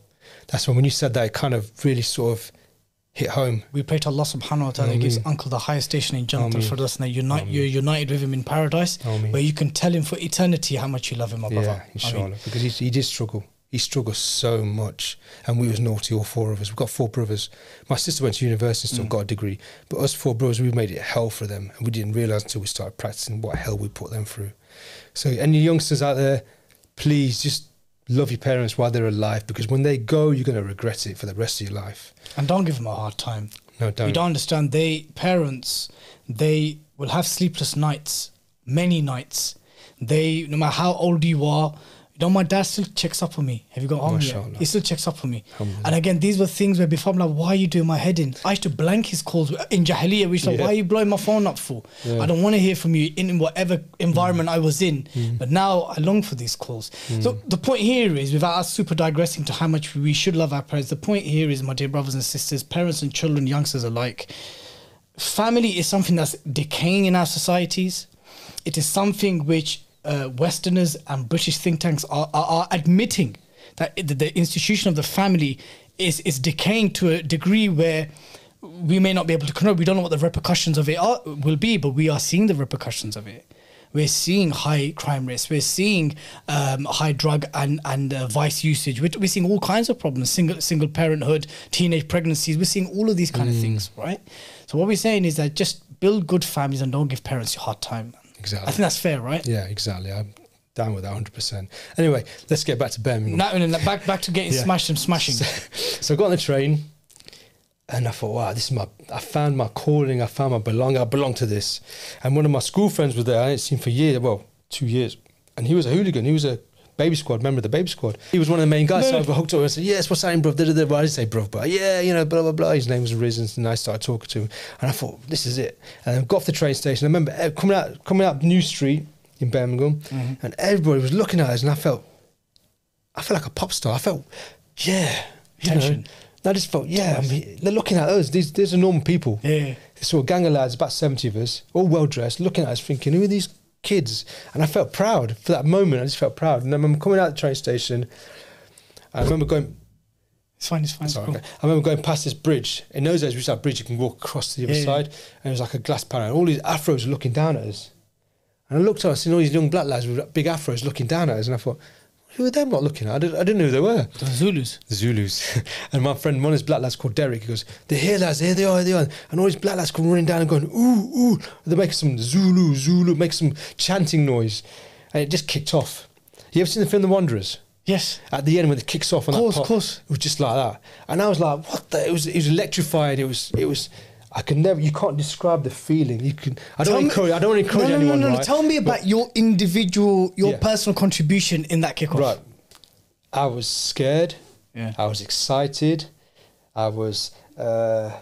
Speaker 3: That's when when you said that, it kind of really sort of hit home.
Speaker 2: we pray to Allah Subhanahu wa Taala gives. Uncle the highest station in Jannah for us, and that unite you're united with him in paradise,
Speaker 3: Ameen.
Speaker 2: where you can tell him for eternity how much you love him, my
Speaker 3: Yeah,
Speaker 2: brother.
Speaker 3: inshallah,
Speaker 2: Ameen.
Speaker 3: because he, he did struggle. He struggled so much, and we was naughty, all four of us. We've got four brothers. My sister went to university,
Speaker 2: and
Speaker 3: still mm. got a degree, but us four brothers, we made it hell for them, and we didn't realize until we started practicing what hell we put them through. So, any youngsters out there, please just love your parents while they're alive, because when they go, you're going to regret it for the rest of your life.
Speaker 2: And don't give them a hard time.
Speaker 3: No, don't.
Speaker 2: You don't understand. They parents, they will have sleepless nights, many nights. They no matter how old you are. You know, my dad still checks up for me. Have you got home yet? He still checks up for me. And again, these were things where before I'm like, why are you doing my head in? I used to blank his calls in Jahiliyyah. We used to like, why are you blowing my phone up for?
Speaker 3: Yeah.
Speaker 2: I don't want to hear from you in whatever environment
Speaker 3: Mm.
Speaker 2: I was in. But now I long for these calls. So the point here is, without us super digressing to how much we should love our parents, the point here is, my dear brothers and sisters, parents and children, youngsters alike, family is something that's decaying in our societies. It is something which uh, Westerners and British think tanks are, are, are admitting that the, institution of the family is, is decaying to a degree where we may not be able to control. We don't know what the repercussions of it are, will be, but we are seeing the repercussions of it. We're seeing high crime rates. We're seeing um, high drug and and uh, vice usage. We're, we're seeing all kinds of problems: single single parenthood, teenage pregnancies. We're seeing all of these kind of things, right? So what we're saying is that just build good families and don't give parents a hard time.
Speaker 3: Exactly.
Speaker 2: I think that's fair, right?
Speaker 3: Yeah, exactly. I'm down with that 100%. Anyway, let's get back to Birmingham.
Speaker 2: Now and then back back to getting
Speaker 3: Yeah.
Speaker 2: smashed and smashing.
Speaker 3: So I got on the train and I thought, wow, this is my, I found my calling, I found my belonging, I belong to this. And one of my school friends was there, I hadn't seen for years, well, two years. And he was a hooligan, he was a baby squad, member of the baby squad. He was one of the main guys, so I hooked up and said, yes, what's happening, bruv? Da, da, da. Well, I didn't say bruv, but yeah, you know, blah, blah, blah. His name was Risen, and I started talking to him. And I thought, this is it. And I got off the train station. I remember eh, coming out, coming out New Street in Birmingham, and everybody was looking at us, and I felt, I felt like a pop star. I felt, yeah, you know.
Speaker 2: Tension.
Speaker 3: I just felt, yeah, I mean, they're looking at us. These, these are normal people.
Speaker 2: Yeah.
Speaker 3: So a gang of lads, about 70 of us, all well dressed, looking at us, thinking, who are these kids? And I felt proud for that moment. I just felt proud. And I remember coming out the train station. I remember going,
Speaker 2: It's fine. It's fine. It's cool.
Speaker 3: okay. I remember going past this bridge. In those days, we used to have a bridge you can walk across to the other
Speaker 2: Yeah, yeah.
Speaker 3: side. And it was like a glass panel. And all these afros were looking down at us. And I looked at us, and all these young black lads with big afros looking down at us. And I thought, Who are them not looking at? I didn't, I didn't know who they were.
Speaker 2: The Zulus.
Speaker 3: The Zulus. and my friend, one of his black lads called Derek, he goes, They're here, lads, here they are, here they are. And all these black lads come running down and going, Ooh, ooh. They make some Zulu, Zulu, make some chanting noise. And it just kicked off. You ever seen the film The Wanderers?
Speaker 2: Yes.
Speaker 3: At the end, when it kicks off on
Speaker 2: Course,
Speaker 3: that
Speaker 2: course.
Speaker 3: it was just like that. And I was like, "What the?" It was, it was electrified. It was, it was. I can never. You can't describe the feeling. You can. I don't
Speaker 2: Tell me-
Speaker 3: encourage. I don't encourage
Speaker 2: no, no,
Speaker 3: anyone.
Speaker 2: No, no, no.
Speaker 3: right?
Speaker 2: Tell me about your individual, your
Speaker 3: Yeah.
Speaker 2: personal contribution in that kickoff.
Speaker 3: Right. I was scared.
Speaker 2: Yeah.
Speaker 3: I was excited. I was. Uh,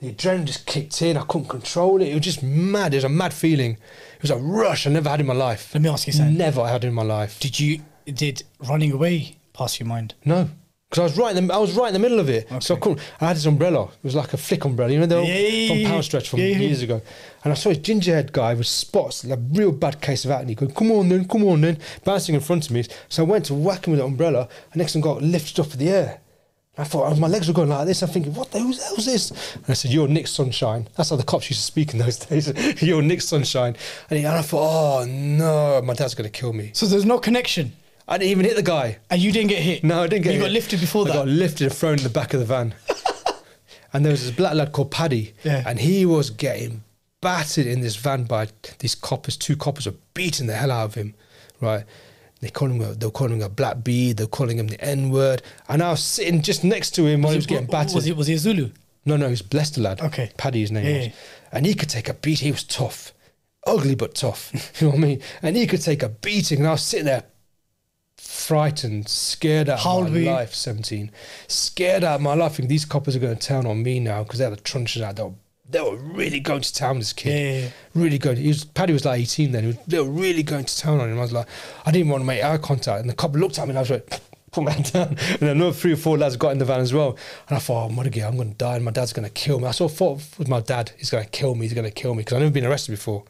Speaker 3: the adrenaline just kicked in. I couldn't control it. It was just mad. It was a mad feeling. It was a rush I never had in my life.
Speaker 2: Let me ask you something.
Speaker 3: Never had in my life.
Speaker 2: Did you did running away pass your mind?
Speaker 3: No. Because I was right in the I was right in the middle of it, so I couldn't. I had this umbrella. It was like a flick umbrella, you know,
Speaker 2: Yeah, yeah,
Speaker 3: from Power. Stretch from
Speaker 2: Yeah,
Speaker 3: years ago. And I saw this gingerhead guy with spots, like a real bad case of acne, going, "Come on then, come on then," bouncing in front of me. So I went to whack him with the umbrella, and next thing got lifted up in the air. I thought oh, my legs were going like this. I'm thinking, what the hell is this? And I said, "You're Nick Sunshine." That's how the cops used to speak in those days. You're Nick Sunshine. And, he, and I thought, oh no, my dad's gonna kill me.
Speaker 2: So there's no connection,
Speaker 3: I didn't even hit the guy.
Speaker 2: and you didn't get hit.
Speaker 3: No, I didn't get hit.
Speaker 2: You got lifted before
Speaker 3: I
Speaker 2: that.
Speaker 3: got lifted and thrown in the back of the van. and there was this black lad called Paddy,
Speaker 2: Yeah.
Speaker 3: and he was getting battered in this van by these coppers. Two coppers were beating the hell out of him, right? They called him. A, they were calling him a black bee. They were calling him the N word. And I was sitting just next to him while he was getting battered.
Speaker 2: Was it was he a Zulu?
Speaker 3: No, no, he was blessed lad.
Speaker 2: Okay.
Speaker 3: Paddy, his name
Speaker 2: Yeah,
Speaker 3: was.
Speaker 2: yeah.
Speaker 3: And he could take a beat. He was tough, ugly but tough. you know what I mean? And he could take a beating. And I was sitting there, frightened, scared out
Speaker 2: How
Speaker 3: of my life. Seventeen, scared out of my life. Thinking these coppers are going to town on me now because they had the truncheon out. They were, they were really going to town. This kid,
Speaker 2: Yeah, yeah, yeah.
Speaker 3: really going. He was Paddy was like eighteen then. He was, they were really going to town on him. I was like, I didn't want to make eye contact. And the cop looked at me and I was like. Put my hand down, and then another three or four lads got in the van as well. And I thought, oh, again? I'm going to die, and my dad's going to kill me. I sort of thought with my dad, he's going to kill me. He's going to kill me because I've never been arrested before.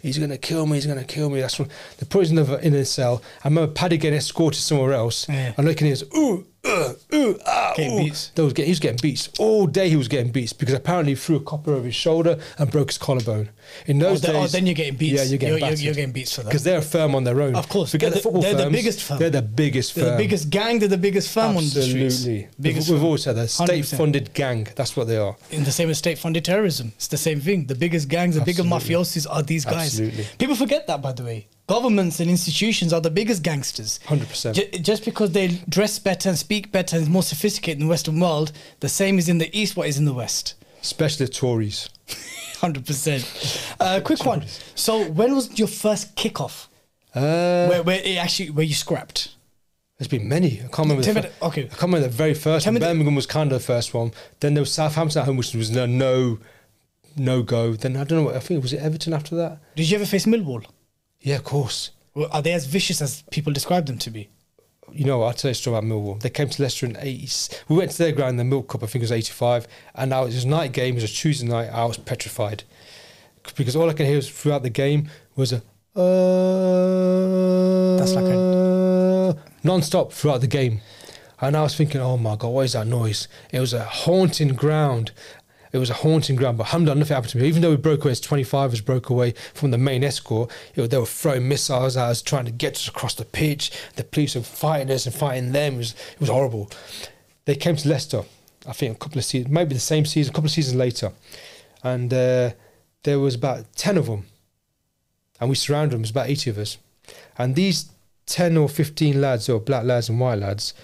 Speaker 3: He's going to kill me. He's going to kill me. That's when they put us in, the, in a cell. I remember Paddy getting escorted somewhere else.
Speaker 2: Yeah.
Speaker 3: And looking at his ooh, uh, ooh, ah,
Speaker 2: Getting
Speaker 3: ooh.
Speaker 2: beats.
Speaker 3: They was he was getting beats all day. He was getting beats because apparently he threw a copper over his shoulder and broke his collarbone. In
Speaker 2: Oh,
Speaker 3: those
Speaker 2: oh,
Speaker 3: days,
Speaker 2: then you're getting beats.
Speaker 3: Yeah, you're getting
Speaker 2: you're,
Speaker 3: battered.
Speaker 2: you're getting beats for that.
Speaker 3: because they're a firm on their own.
Speaker 2: Of course.
Speaker 3: forget
Speaker 2: They're
Speaker 3: the
Speaker 2: the-
Speaker 3: football
Speaker 2: they're the biggest firm.
Speaker 3: They're the biggest
Speaker 2: They're the biggest gang. They're the biggest firm on the streets.
Speaker 3: Absolutely.
Speaker 2: Biggest
Speaker 3: We've always said that
Speaker 2: 100%.
Speaker 3: state-funded gang. That's what they are.
Speaker 2: in the same as state-funded terrorism. It's the same thing. The biggest gangs, the bigger
Speaker 3: Absolutely.
Speaker 2: mafiosis are these guys.
Speaker 3: Absolutely.
Speaker 2: People forget that, by the way. Governments and institutions are the biggest gangsters.
Speaker 3: 100%.
Speaker 2: Ju- just because they dress better and speak better and more sophisticated in the Western world, the same is in the East what is in the West.
Speaker 3: Especially the Tories.
Speaker 2: Hundred percent. Uh, quick one. So, when was your first kickoff?
Speaker 3: Uh,
Speaker 2: where, where it actually where you scrapped?
Speaker 3: There's been many. I can't remember.
Speaker 2: Tell
Speaker 3: The fir-
Speaker 2: the- okay.
Speaker 3: I can't remember the very first
Speaker 2: Tell
Speaker 3: one.
Speaker 2: me the-
Speaker 3: Birmingham was kind of the first one. Then there was Southampton at home, which was no no, no go. Then I don't know. what I think was it Everton after that.
Speaker 2: Did you ever face Millwall?
Speaker 3: Yeah, of course.
Speaker 2: Well, Are they as vicious as people describe them to be?
Speaker 3: You know, I'll tell you a story about Millwall. They came to Leicester in 80. We went to their ground in the Milk Cup, I think it was 85. And now it was a night game, it was a Tuesday night. I was petrified. Because all I could hear was throughout the game was a. Uh,
Speaker 2: That's like a-
Speaker 3: non stop throughout the game. And I was thinking, oh my God, what is that noise? It was a haunting ground. It was a haunting ground, but alhamdulillah, nothing happened to me. Even though we broke away, as 25 broke away from the main escort, they were throwing missiles at us, trying to get us across the pitch. The police were fighting us and fighting them. It was, it was horrible. They came to Leicester, I think a couple of seasons, maybe the same season, a couple of seasons later. And uh, there was about 10 of them. And we surrounded them, it was about 80 of us. And these 10 or 15 lads, or black lads and white lads,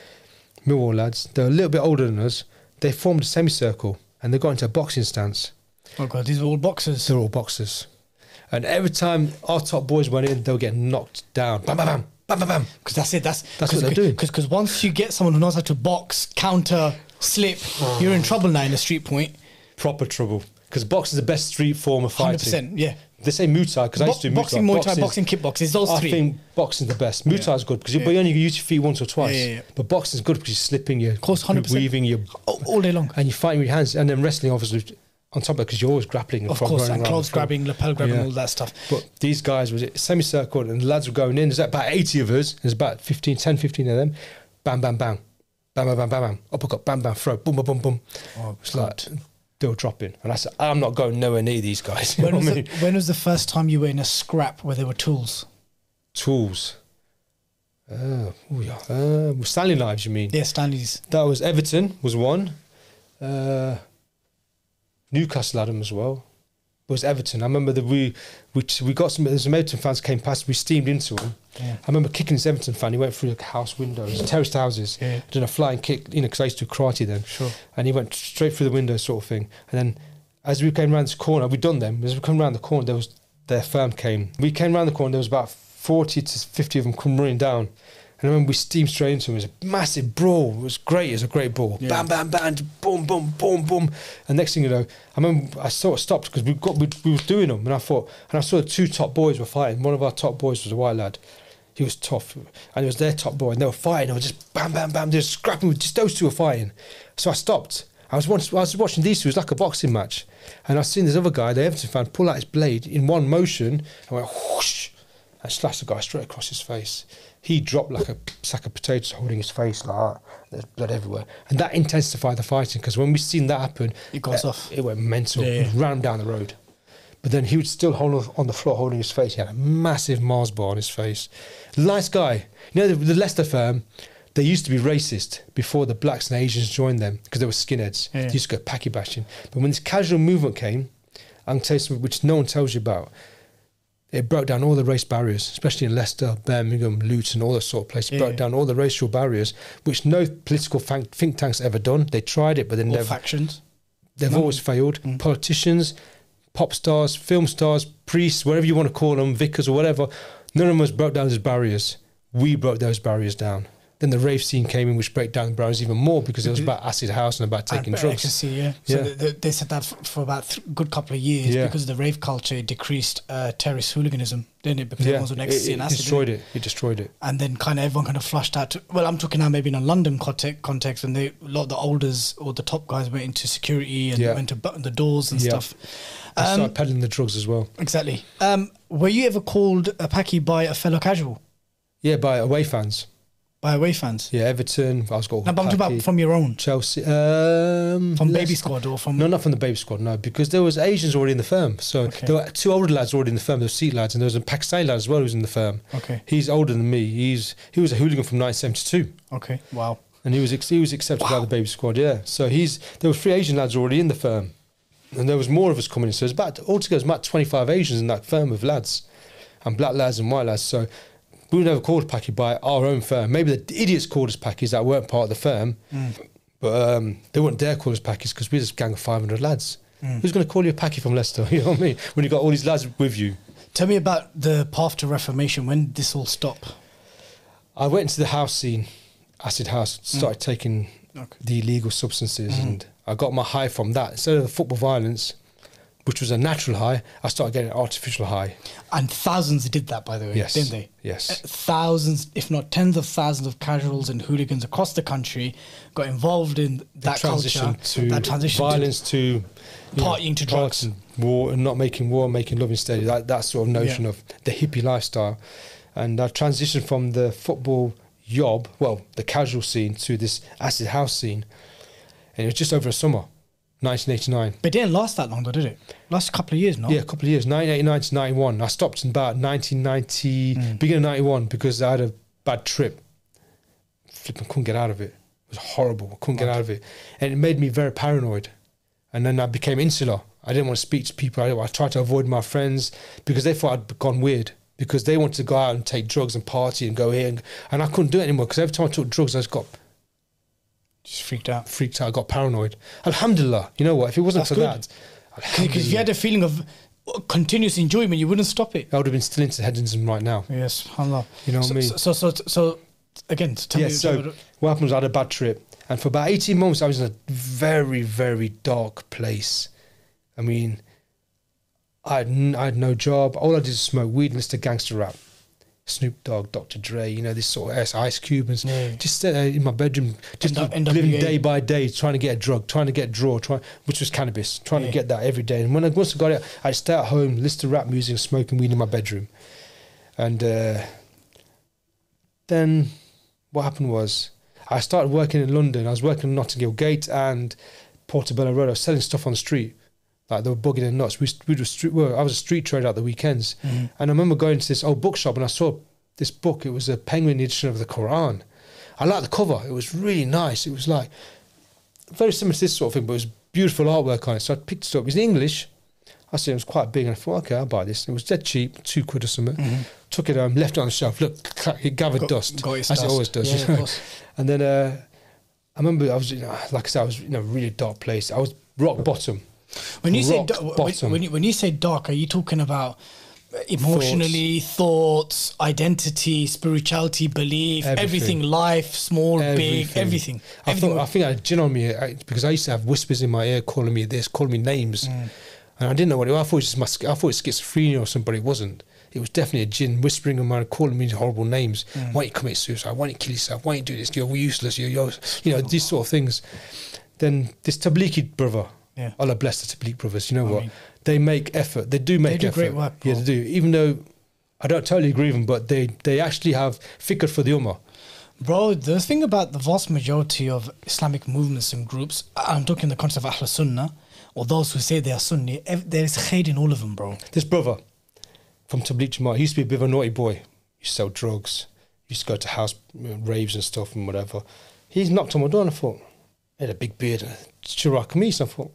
Speaker 3: Millwall lads, they're a little bit older than us. They formed a semicircle and they got into a boxing stance.
Speaker 2: Oh god, these are all boxers.
Speaker 3: They're all boxers. And every time our top boys went in, they were getting knocked down. Bam, bam, bam, bam, bam, bam.
Speaker 2: Because that's it. That's
Speaker 3: That's what they're doing.
Speaker 2: Because once you get someone who knows how to box, counter, slip, oh. you're in trouble now in the street point.
Speaker 3: Proper trouble. Because boxing is the best street form of fighting.
Speaker 2: 100%, Yeah.
Speaker 3: They say Muay Thai because I used to do Muay
Speaker 2: boxing,
Speaker 3: Thai.
Speaker 2: Muay Thai, boxing, kickboxing. Those
Speaker 3: I
Speaker 2: three.
Speaker 3: think boxing's the best. Muay Thai is good because you, but you only use your feet once or twice.
Speaker 2: Yeah, yeah, yeah.
Speaker 3: But boxing's good because you're slipping, you're,
Speaker 2: course, 100%.
Speaker 3: weaving, you're,
Speaker 2: all, all day long.
Speaker 3: and you're fighting with your hands. And then wrestling, obviously, on top of it because you're always grappling. and
Speaker 2: Of course, and clothes grabbing, lapel grabbing,
Speaker 3: Yeah.
Speaker 2: all that stuff.
Speaker 3: But these guys was semicircle and the lads were going in. There's about 80 of us. There's about 15, 10, 15 of them. Bam, bam, bam. Bam, bam, bam, bam, bam. Uppercut, bam, bam, throw. Boom, boom, boom, boom.
Speaker 2: Oh,
Speaker 3: it's like they were dropping. And I said, I'm not going nowhere near these guys.
Speaker 2: When was,
Speaker 3: I
Speaker 2: the, when was the first time you were in a scrap where there were tools?
Speaker 3: Tools. Uh, oh yeah. Uh, Stanley Knives, you mean?
Speaker 2: Yeah, Stanley's.
Speaker 3: That was Everton was one. Uh, Newcastle had 'em as well. It was Everton. I remember that we we we got some. Some Everton fans came past. We steamed into them.
Speaker 2: Yeah.
Speaker 3: I remember kicking this Everton fan. He went through the house windows, terraced houses.
Speaker 2: Yeah.
Speaker 3: Did a flying kick, you know, because I used to do karate then.
Speaker 2: Sure.
Speaker 3: And he went straight through the window, sort of thing. And then, as we came around this corner, we'd done them. As we come around the corner, there was their firm came. We came around the corner. There was about forty to fifty of them come running down. And I remember we steamed straight into them. It was a massive brawl. It was great. It was a great brawl.
Speaker 2: Yeah.
Speaker 3: Bam, bam, bam, boom, boom, boom, boom. And next thing you know, I remember I sort of stopped because we got we, we were doing them, and I thought, and I saw the two top boys were fighting. One of our top boys was a white lad. He was tough, and he was their top boy, and they were fighting. And I was just bam, bam, bam. They were scrapping. Just those two were fighting. So I stopped. I was once, I was watching these two. It was like a boxing match, and I seen this other guy, the Everton fan, pull out his blade in one motion and went whoosh, and slashed the guy straight across his face. He dropped like a sack of potatoes, holding his face like that. There's blood everywhere, and that intensified the fighting because when we seen that happen,
Speaker 2: It got
Speaker 3: uh,
Speaker 2: off.
Speaker 3: It went mental.
Speaker 2: Yeah, yeah.
Speaker 3: Ran down the road. But then he would still hold on- the floor, holding his face. He had a massive Mars bar on his face. Nice guy. You know, the, the Leicester firm, they used to be racist before the blacks and Asians joined them because they were skinheads.
Speaker 2: Yeah.
Speaker 3: They used to go Paki bashing. But when this casual movement came, I can tell you something which no one tells you about. It broke down all the race barriers, especially in Leicester, Birmingham, Luton, all those sort of places. It
Speaker 2: Yeah.
Speaker 3: broke down all the racial barriers, which no political think tanks ever done. They tried it, but then
Speaker 2: Or
Speaker 3: never.
Speaker 2: factions.
Speaker 3: They've
Speaker 2: No.
Speaker 3: always failed.
Speaker 2: Mm.
Speaker 3: Politicians, pop stars, film stars, priests, whatever you want to call them, vicars or whatever, none of us broke down those barriers. We broke those barriers down. Then the rave scene came in, which broke down the barriers even more because it was about acid house and about taking
Speaker 2: and
Speaker 3: drugs.
Speaker 2: ecstasy, yeah. So
Speaker 3: Yeah.
Speaker 2: They, they, said that for, for about th- good couple of years
Speaker 3: Yeah.
Speaker 2: because of the rave culture it decreased uh, terrace hooliganism, didn't it? Because
Speaker 3: Yeah,
Speaker 2: everyone's on
Speaker 3: it,
Speaker 2: ecstasy
Speaker 3: it
Speaker 2: and acid.
Speaker 3: It
Speaker 2: destroyed
Speaker 3: it. It destroyed it.
Speaker 2: And then kind of everyone kind of flushed out. To, well, I'm talking now maybe in a London context, context and they, a lot of the olders or the top guys went into security and
Speaker 3: Yeah.
Speaker 2: went to button the doors and
Speaker 3: Yeah.
Speaker 2: stuff.
Speaker 3: They
Speaker 2: Um,
Speaker 3: started peddling the drugs as well.
Speaker 2: Exactly. Um, were you ever called a Paki by a fellow casual,
Speaker 3: Yeah, by away fans.
Speaker 2: by away fans?
Speaker 3: Yeah, Everton. I was called
Speaker 2: No, but I'm talking about from your own,
Speaker 3: Chelsea. Um,
Speaker 2: from baby squad or from.
Speaker 3: No, not from the baby squad. No, because there was Asians already in the firm. So
Speaker 2: Okay.
Speaker 3: there were two older lads already in the firm. There were Sikh lads, and there was a Pakistani lad as well who was in the firm.
Speaker 2: Okay.
Speaker 3: He's older than me. He's he was a hooligan from 1972,
Speaker 2: Okay. Wow.
Speaker 3: and he was ex- he was accepted by the baby squad. Yeah. So he's there were three Asian lads already in the firm, and there was more of us coming in. So it's about altogether it's about 25 Asians in that firm of lads, and black lads and white lads. So. We were never called Paki by our own firm. Maybe the idiots called us Pakis that weren't part of the firm, mm. but um, they wouldn't dare call us Pakis because we're just a gang of 500 lads. Mm. Who's going to call you a Paki from Leicester? You know what I mean? When you've got all these lads with you.
Speaker 2: Tell me about the path to reformation. When did this all stop?
Speaker 3: I went into the house scene, acid house, started mm. taking
Speaker 2: Okay.
Speaker 3: the illegal substances, mm-hmm. and I got my high from that. Instead of the football violence, which was a natural high, I started getting an artificial high.
Speaker 2: And thousands did that, by the way,
Speaker 3: Yes.
Speaker 2: didn't they?
Speaker 3: Yes.
Speaker 2: Uh, Thousands, if not tens of thousands of casuals and hooligans across the country got involved in that
Speaker 3: transition
Speaker 2: culture,
Speaker 3: to
Speaker 2: that transition
Speaker 3: violence to, you
Speaker 2: Partying to drugs.
Speaker 3: and war and not making war, making love instead. That that sort of notion
Speaker 2: Yeah.
Speaker 3: of the hippie lifestyle, and I transitioned from the football yob, well, the casual scene to this acid house scene, and it was just over a summer, 1989.
Speaker 2: But it didn't last that long, though, did it? Last a couple of years, no?
Speaker 3: Yeah, a couple of years, 1989 to 91. I stopped in about 1990,
Speaker 2: Mm.
Speaker 3: beginning of 91, because I had a bad trip. Flipping couldn't get out of it. It was horrible. I couldn't get out of it. And it made me very paranoid. And then I became insular. I didn't want to speak to people. I, I tried to avoid my friends because they thought I'd gone weird. Because they wanted to go out and take drugs and party and go here. And, and I couldn't do it anymore because every time I took drugs, I just got
Speaker 2: Just freaked out.
Speaker 3: freaked out. I got paranoid. Alhamdulillah. You know what? If it wasn't
Speaker 2: That's
Speaker 3: for
Speaker 2: good.
Speaker 3: that,
Speaker 2: Because if you had a feeling of uh, continuous enjoyment, you wouldn't stop it.
Speaker 3: I would have been still into hedonism right now.
Speaker 2: Yes, Allah.
Speaker 3: You know what I mean?
Speaker 2: So, so, so, so again, tell
Speaker 3: yeah,
Speaker 2: me.
Speaker 3: so what happened was I had a bad trip. And for about 18 months, I was in a very, very dark place. I mean, I had, n- I had no job. All I did was smoke weed and listen to gangster rap. Snoop Dogg, Dr. Dre, you know, this sort of S, Ice Cube, and
Speaker 2: Yeah.
Speaker 3: just there in my bedroom, just
Speaker 2: N-
Speaker 3: living
Speaker 2: NWA.
Speaker 3: day by day, trying to get a drug, trying to get a draw, trying, which was cannabis, trying
Speaker 2: Yeah.
Speaker 3: to get that every day. And when I once I got it, I'd stay at home, listen to rap music, and smoking weed in my bedroom. And uh, then what happened was I started working in London. I was working in Notting Hill Gate and Portobello Road. I was selling stuff on the street. Like they were bugging and nuts. We, we were street, well, I was a street trader at the weekends.
Speaker 2: Mhm.
Speaker 3: And I remember going to this old bookshop and I saw this book. It was a Penguin edition of the Quran. I liked the cover. It was really nice. It was like very similar to this sort of thing, but it was beautiful artwork on it. So I picked it up. It was in English. I said it was quite big, and I thought, okay, I'll buy this. It was dead cheap, two quid or something. Took it home, left it on the shelf. Look, it gathered
Speaker 2: Got-
Speaker 3: dust,
Speaker 2: got
Speaker 3: as it always does.
Speaker 2: Yeah,
Speaker 3: you
Speaker 2: of
Speaker 3: know. And then uh, I remember I was, you know, like I said, I was in a really dark place. I was rock bottom.
Speaker 2: When you say da- when, when you, when you say dark, are you talking about emotionally, thoughts, identity, spirituality, belief, everything,
Speaker 3: Everything.
Speaker 2: life, small, big, everything.
Speaker 3: I
Speaker 2: everything
Speaker 3: thought I think I had jinn on me because I used to have whispers in my ear calling me this, calling me names,
Speaker 2: Mm.
Speaker 3: and I didn't know what it was. I thought it was just my, I thought it was schizophrenia or something, but it wasn't. It was definitely a jinn whispering in my ear, calling me horrible names.
Speaker 2: Mm.
Speaker 3: Why don't you commit suicide? Why don't you kill yourself? Why don't you do this? You're useless. You're, you're you know these sort of things. Then this Tablighi brother,
Speaker 2: Yeah.
Speaker 3: Allah bless the Tabligh brothers. You know
Speaker 2: I
Speaker 3: what?
Speaker 2: mean-
Speaker 3: they make effort. They do make they
Speaker 2: do
Speaker 3: effort.
Speaker 2: great work,
Speaker 3: Yeah, they do. Even though I don't totally agree with them, but they they actually have fikr for the ummah.
Speaker 2: Bro, the thing about the vast majority of Islamic movements and groups, I'm talking the concept of Ahl Sunnah, or those who say they are Sunni, there is khair in all of them, bro.
Speaker 3: This brother from Tabligh Jamaat, he used to be a bit of a naughty boy. He used to sell drugs. He used to go to house uh, raves and stuff and whatever. He's knocked on my door and I thought, he had a big beard Chirag. And I thought,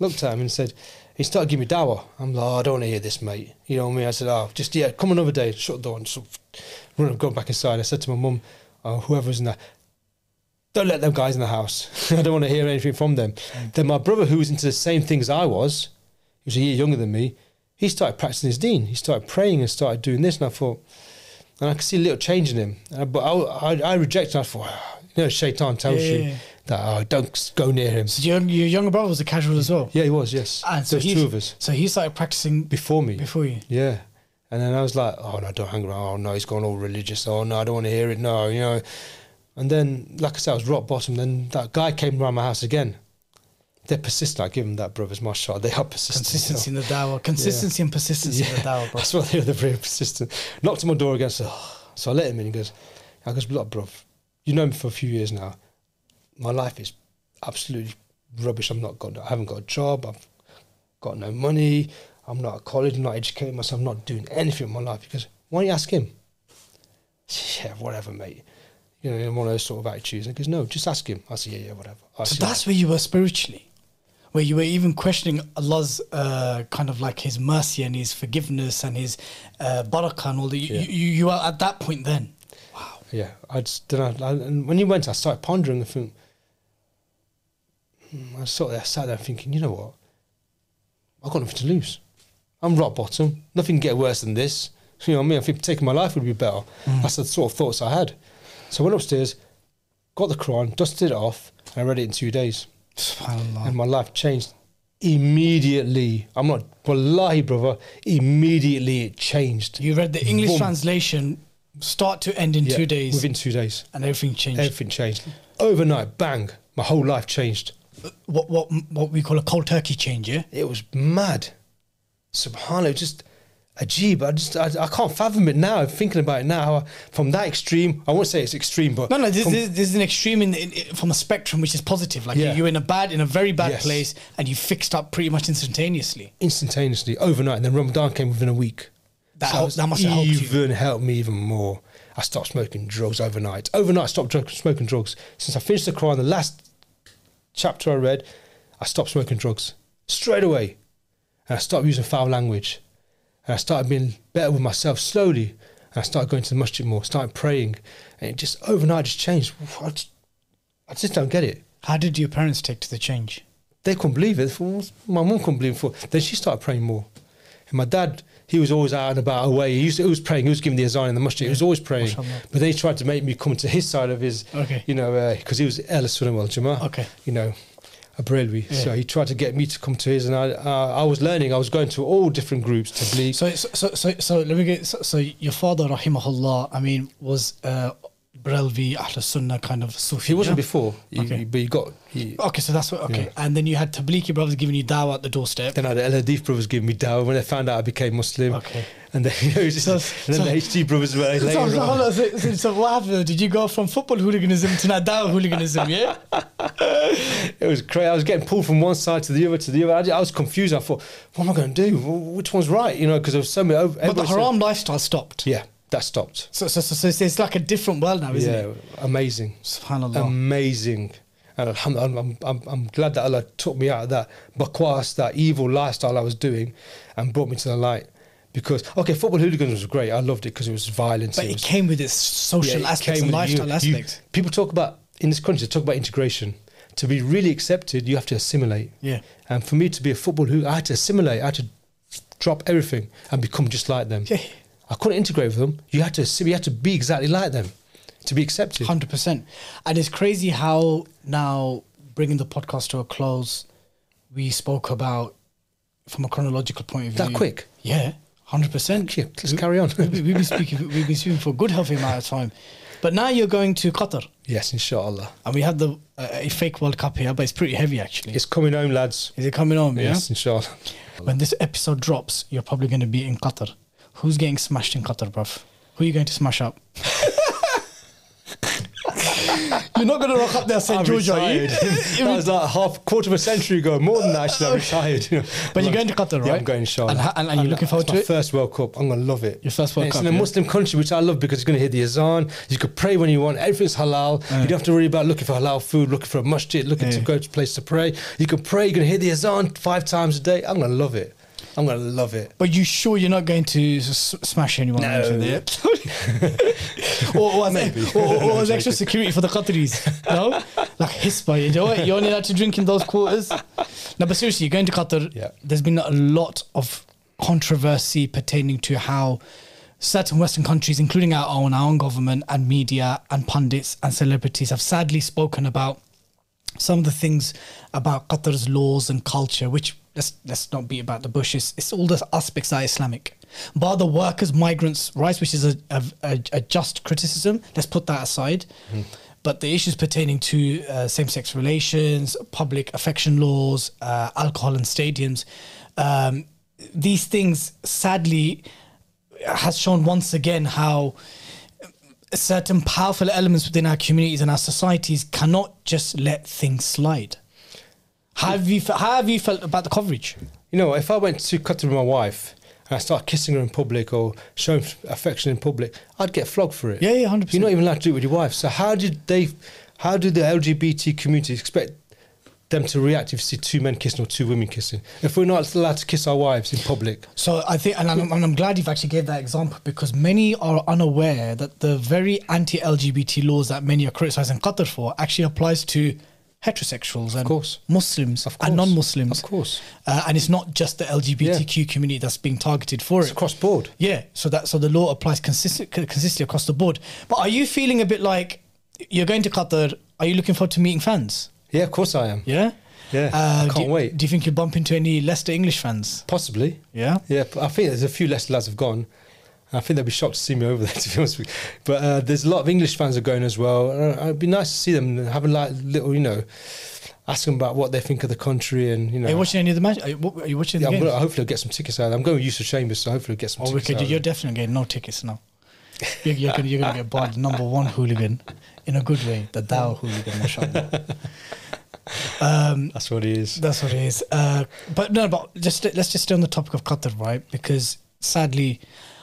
Speaker 3: looked at him and said, he started giving me dawah. I'm like, oh, I don't want to hear this, mate. You know what I mean? I said, oh, just, yeah, come another day. Shut the door and sort of run, go back inside. I said to my mum, oh, whoever's in there, don't let them guys in the house. I don't want to hear anything from them. Then my brother, who was into the same things I was, he was a year younger than me, he started practicing his deen. He started praying and started doing this. And I thought, and I could see a little change in him. Uh, but I, I, I rejected. I thought, "Ah," you know, Shaitan tells
Speaker 2: Yeah,
Speaker 3: you
Speaker 2: yeah, yeah.
Speaker 3: That oh, don't go near him.
Speaker 2: So your, your younger brother was a casual as well?
Speaker 3: Yeah, he was. Yes,
Speaker 2: And so
Speaker 3: there's two of us
Speaker 2: So he started practicing
Speaker 3: before me.
Speaker 2: before you.
Speaker 3: Yeah. And then I was like, oh, no, don't hang around. Oh, no, he's gone all religious. Oh, no, I don't want to hear it. No, you know. And then, like I said, I was rock bottom. Then that guy came around my house again. They're persistent. I give them that, brothers. Mashallah. They are persistent.
Speaker 2: Consistency in the dawah. Consistency and persistency in the dawah, bro.
Speaker 3: That's why they're, they're very persistent. Knocked on my door again. So, so I let him in. He goes, I goes, look, bro, you know me for a few years now. My life is absolutely rubbish. I'm not got. I haven't got a job. I've got no money. I'm not at college. I'm not educating myself. I'm not doing anything in my life. Because why don't you ask him? Yeah, whatever, mate. You know, in one of those sort of attitudes. And he goes, no, just ask him. I said, yeah, yeah, whatever. I
Speaker 2: So that's where you were spiritually, where you were even questioning Allah's uh, kind of like His mercy and His forgiveness and His uh, barakah and all that. You,
Speaker 3: Yeah.
Speaker 2: you, you are at that point then. Wow.
Speaker 3: Yeah, I just don't know. I- And when you went, I started pondering. the think hmm, Mm, I sort of sat there thinking, you know what? I've got nothing to lose. I'm rock bottom. Nothing can get worse than this. You know what I mean? I think taking my life would be better. Mm. That's the sort of thoughts I had. So I went upstairs, got the Quran, dusted it off, and I read it in two days. And my life changed immediately. I'm not, wallahi, brother, immediately it changed.
Speaker 2: You read the English
Speaker 3: Boom.
Speaker 2: translation start to end in
Speaker 3: Yeah,
Speaker 2: two days
Speaker 3: Within two days.
Speaker 2: and everything changed.
Speaker 3: Everything changed. Overnight, bang, my whole life changed.
Speaker 2: What, what, what we call a cold turkey change, yeah?
Speaker 3: It was mad. Subhanallah, just a ajib. I just, I, I can't fathom it now. Thinking about it now, I- from that extreme, I won't say it's extreme, but
Speaker 2: No, no, this,
Speaker 3: from-
Speaker 2: this, this is an extreme in, in, in- from a spectrum which is positive. Like
Speaker 3: Yeah.
Speaker 2: you're in a bad, in a very bad
Speaker 3: Yes.
Speaker 2: place, and you fixed up pretty much instantaneously.
Speaker 3: instantaneously, overnight, and then Ramadan came within a week.
Speaker 2: That
Speaker 3: So
Speaker 2: helped- that must have
Speaker 3: even helped me even more. I stopped smoking drugs overnight. Overnight, I stopped drug, smoking drugs. Since I finished the Quran, the last chapter I read, I stopped smoking drugs straight away, and I stopped using foul language, and I started being better with myself slowly. And I started going to the masjid more, started praying, and it just overnight just changed. I just, I just don't get it.
Speaker 2: How did your parents take to the change?
Speaker 3: They couldn't believe it. My mum couldn't believe it. Then she started praying more. And my dad, he was always out and about away. He, used to, he was praying. He was giving the azan in the masjid. He was always praying. But then he tried to make me come to his side of his,
Speaker 2: Okay.
Speaker 3: you know, because he was Ahl Sunnah wal Jama'ah.
Speaker 2: Okay.
Speaker 3: You know, a Barelwi.
Speaker 2: Yeah.
Speaker 3: So he tried to get me to come to his. And I, uh, I was learning. I was going to all different groups to believe.
Speaker 2: So, so, so, so, so let me get. So, so your father, rahimahullah, I mean, was uh, Brelvi, Ahl Sunnah kind of Sufi.
Speaker 3: he wasn't
Speaker 2: yeah?
Speaker 3: before, he,
Speaker 2: Okay.
Speaker 3: he- but he got. He,
Speaker 2: Okay, so that's what. Okay,
Speaker 3: Yeah.
Speaker 2: and then you had Tablighi brothers giving you dawah at the doorstep.
Speaker 3: then I had the Ahl Hadith brothers giving me dawah when they found out I became Muslim.
Speaker 2: Okay.
Speaker 3: And then, you know, just,
Speaker 2: So-
Speaker 3: and then
Speaker 2: so-
Speaker 3: the HT brothers were later
Speaker 2: So, so,
Speaker 3: on.
Speaker 2: so, so, so what happened? Did you go from football hooliganism to now dawah hooliganism? Yeah.
Speaker 3: It was crazy. I was getting pulled from one side to the other to the other. I, I was confused. I thought, what am I going to do? Which one's right? You know, because there was so many.
Speaker 2: Over, But the haram lifestyle stopped.
Speaker 3: Yeah, that stopped.
Speaker 2: So, so, so, so it's- it's like a different world now, isn't
Speaker 3: yeah,
Speaker 2: it?
Speaker 3: Yeah, amazing,
Speaker 2: Subhanallah.
Speaker 3: amazing. And alhamdulillah, I'm, I'm, I'm glad that Allah took me out of that bakwas, that evil lifestyle I was doing, and brought me to the light. Because okay, football hooligans was great. I loved it because it was violence.
Speaker 2: but
Speaker 3: it
Speaker 2: it
Speaker 3: was,
Speaker 2: came with its social
Speaker 3: Yeah,
Speaker 2: aspects and
Speaker 3: you-
Speaker 2: lifestyle
Speaker 3: you-
Speaker 2: aspects.
Speaker 3: people talk about in this country. They talk about integration. To be really accepted, you have to assimilate.
Speaker 2: Yeah.
Speaker 3: And for me to be a football who I had to assimilate, I had to drop everything and become just like them.
Speaker 2: Yeah.
Speaker 3: I couldn't integrate with them. You had to you had to be exactly like them to be accepted.
Speaker 2: Hundred percent, and it's crazy how now bringing the podcast to a close, we spoke about from a chronological point of view.
Speaker 3: That quick?
Speaker 2: Yeah, hundred percent.
Speaker 3: Let's carry on.
Speaker 2: we, we've been speaking. We've been speaking for a good healthy amount of time, but now you're going to Qatar,
Speaker 3: Yes, inshallah.
Speaker 2: and we had the uh, a fake World Cup here, but it's pretty heavy actually.
Speaker 3: It's coming home, lads.
Speaker 2: Is it coming on?
Speaker 3: Yes, inshallah.
Speaker 2: When this episode drops, you're probably going to be in Qatar. Who's getting smashed in Qatar, bruv? Who are you going to smash up? you're not going to rock up there.
Speaker 3: I'm
Speaker 2: George, are you?
Speaker 3: that was like half quarter of a century ago. More than that, actually. I'm retired. You know.
Speaker 2: But you're going to Qatar,
Speaker 3: Yeah,
Speaker 2: right?
Speaker 3: I'm going inshallah.
Speaker 2: And, ha- and, and you're looking forward to
Speaker 3: my
Speaker 2: it?
Speaker 3: first World Cup. I'm gonna love it.
Speaker 2: Your first World
Speaker 3: And
Speaker 2: Cup,
Speaker 3: It's in a
Speaker 2: yeah?
Speaker 3: Muslim country, which I love because you're gonna hear the azan. You could pray when you want. Everything's halal. You don't have to worry about looking for halal food, looking for a masjid, looking to
Speaker 2: Yeah.
Speaker 3: go to a place to pray. You can pray. You're gonna hear the azan five times a day. I'm gonna love it. I'm gonna love it.
Speaker 2: But you sure you're not going to s- smash anyone?
Speaker 3: No.
Speaker 2: into there? or, or, as, or, or, or as extra security for the Qataris? No? Like Hispa, you know what? You're only allowed to drink in those quarters. No, but seriously, you're going to Qatar.
Speaker 3: Yeah.
Speaker 2: There's been a lot of controversy pertaining to how certain Western countries, including our own, our own government and media and pundits and celebrities, have sadly spoken about some of the things about Qatar's laws and culture, which let's let's not be about the bushes. It's, all the aspects that are Islamic. Bar the workers, migrants' rights, which is a, a, a, a just criticism. Let's put that aside. But the issues pertaining to uh, same-sex relations, public affection laws, uh, alcohol in stadiums, um, these things sadly has shown once again how certain powerful elements within our communities and our societies cannot just let things slide. How have you, fe- how have you felt about the coverage?
Speaker 3: You know, if I went to Qatar with my wife and I start kissing her in public or showing affection in public, I'd get flogged for it.
Speaker 2: Yeah, yeah, 100%.
Speaker 3: You're not even allowed to do it with your wife. So how did they? How did the LGBT community expect them to react if you see two men kissing or two women kissing? If we're not allowed to kiss our wives in public,
Speaker 2: So I think, and I'm, and I'm glad you've actually gave that example because many are unaware that the very anti-LGBT laws that many are criticizing Qatar for actually applies to heterosexuals and
Speaker 3: course.
Speaker 2: Muslims
Speaker 3: Of
Speaker 2: and non-Muslims.
Speaker 3: Of course.
Speaker 2: uh, and it's not just the LGBTQ community that's being targeted for
Speaker 3: it's
Speaker 2: it.
Speaker 3: across board.
Speaker 2: Yeah, so that so the law applies consistent, consistently across the board. But are you feeling a bit like you're going to Qatar? Are you looking forward to meeting fans?
Speaker 3: Yeah, of course I am.
Speaker 2: Yeah,
Speaker 3: Yeah,
Speaker 2: Uh,
Speaker 3: I
Speaker 2: do
Speaker 3: can't
Speaker 2: you-
Speaker 3: wait.
Speaker 2: Do you think you'll bump into any Leicester English fans?
Speaker 3: Possibly.
Speaker 2: Yeah.
Speaker 3: Yeah, I think there's a few less lads have gone. I think they'll be shocked to see me over there, to be honest with you. But uh, there's a lot of English fans are going as well. Uh, it'd be nice to see them and have a like, little, you know, ask them about what they think of the country and, you know.
Speaker 2: Are you watching any of the match? Are you, are you watching
Speaker 3: yeah,
Speaker 2: the
Speaker 3: gonna, hopefully I'll get some tickets out. I'm going with Yusuf Chambers, so hopefully I'll get some
Speaker 2: Oh,
Speaker 3: tickets
Speaker 2: wicked!
Speaker 3: out.
Speaker 2: You're definitely getting no tickets now. You're, you're gonna you're gonna get number one hooligan in a good way. The Dow hooligan, mashallah. Um,
Speaker 3: That's what it is.
Speaker 2: That's what it is. Uh, but no, but just let's just stay on the topic of Qatar, right? Because sadly,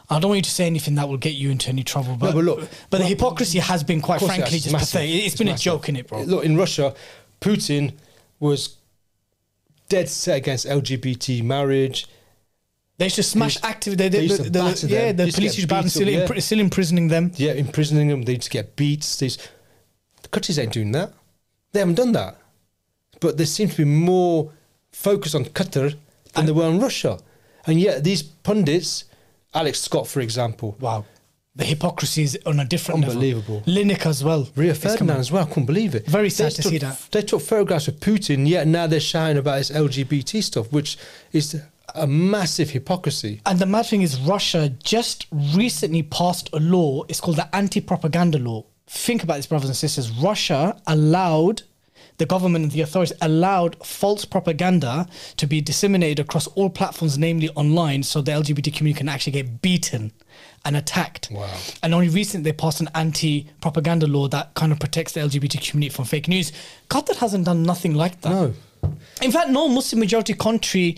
Speaker 2: I don't want you to say anything that will get you into any trouble. But,
Speaker 3: but look-
Speaker 2: but the hypocrisy has been quite
Speaker 3: Of course it
Speaker 2: frankly just
Speaker 3: Massive.
Speaker 2: pathetic. it's been
Speaker 3: massive.
Speaker 2: a joke in it, bro.
Speaker 3: Look, in Russia, Putin was dead set against LGBT marriage.
Speaker 2: They used to smash
Speaker 3: used-
Speaker 2: active. They,
Speaker 3: they
Speaker 2: they,
Speaker 3: used
Speaker 2: the, the- yeah, the
Speaker 3: Used
Speaker 2: police used to ban still,
Speaker 3: yeah.
Speaker 2: impri- still imprisoning them.
Speaker 3: Yeah, imprisoning them. They used to get beats. These the countries ain't doing that. They haven't done that. But they seem to be more focused on Qatar than they were on Russia. And yet these pundits, Alex Scott, for example,
Speaker 2: Wow, the hypocrisy is on a different level.
Speaker 3: Unbelievable.
Speaker 2: level. Lineker as well. Coming.
Speaker 3: Ferdinand as well. I couldn't believe it.
Speaker 2: Very
Speaker 3: They
Speaker 2: sad to
Speaker 3: took-
Speaker 2: see that.
Speaker 3: They took photographs of Putin, yet now they're shouting about this LGBT stuff, which is a massive hypocrisy.
Speaker 2: And the mad thing is, Russia just recently passed a law. It's called the anti-propaganda law. Think about this, brothers and sisters. Russia allowed the government and the authorities allowed false propaganda to be disseminated across all platforms, namely online, so the LGBT community can actually get beaten and attacked.
Speaker 3: Wow.
Speaker 2: And only recently they passed an anti-propaganda law that kind of protects the LGBT community from fake news. Qatar hasn't done nothing like that.
Speaker 3: No.
Speaker 2: In fact, no Muslim majority country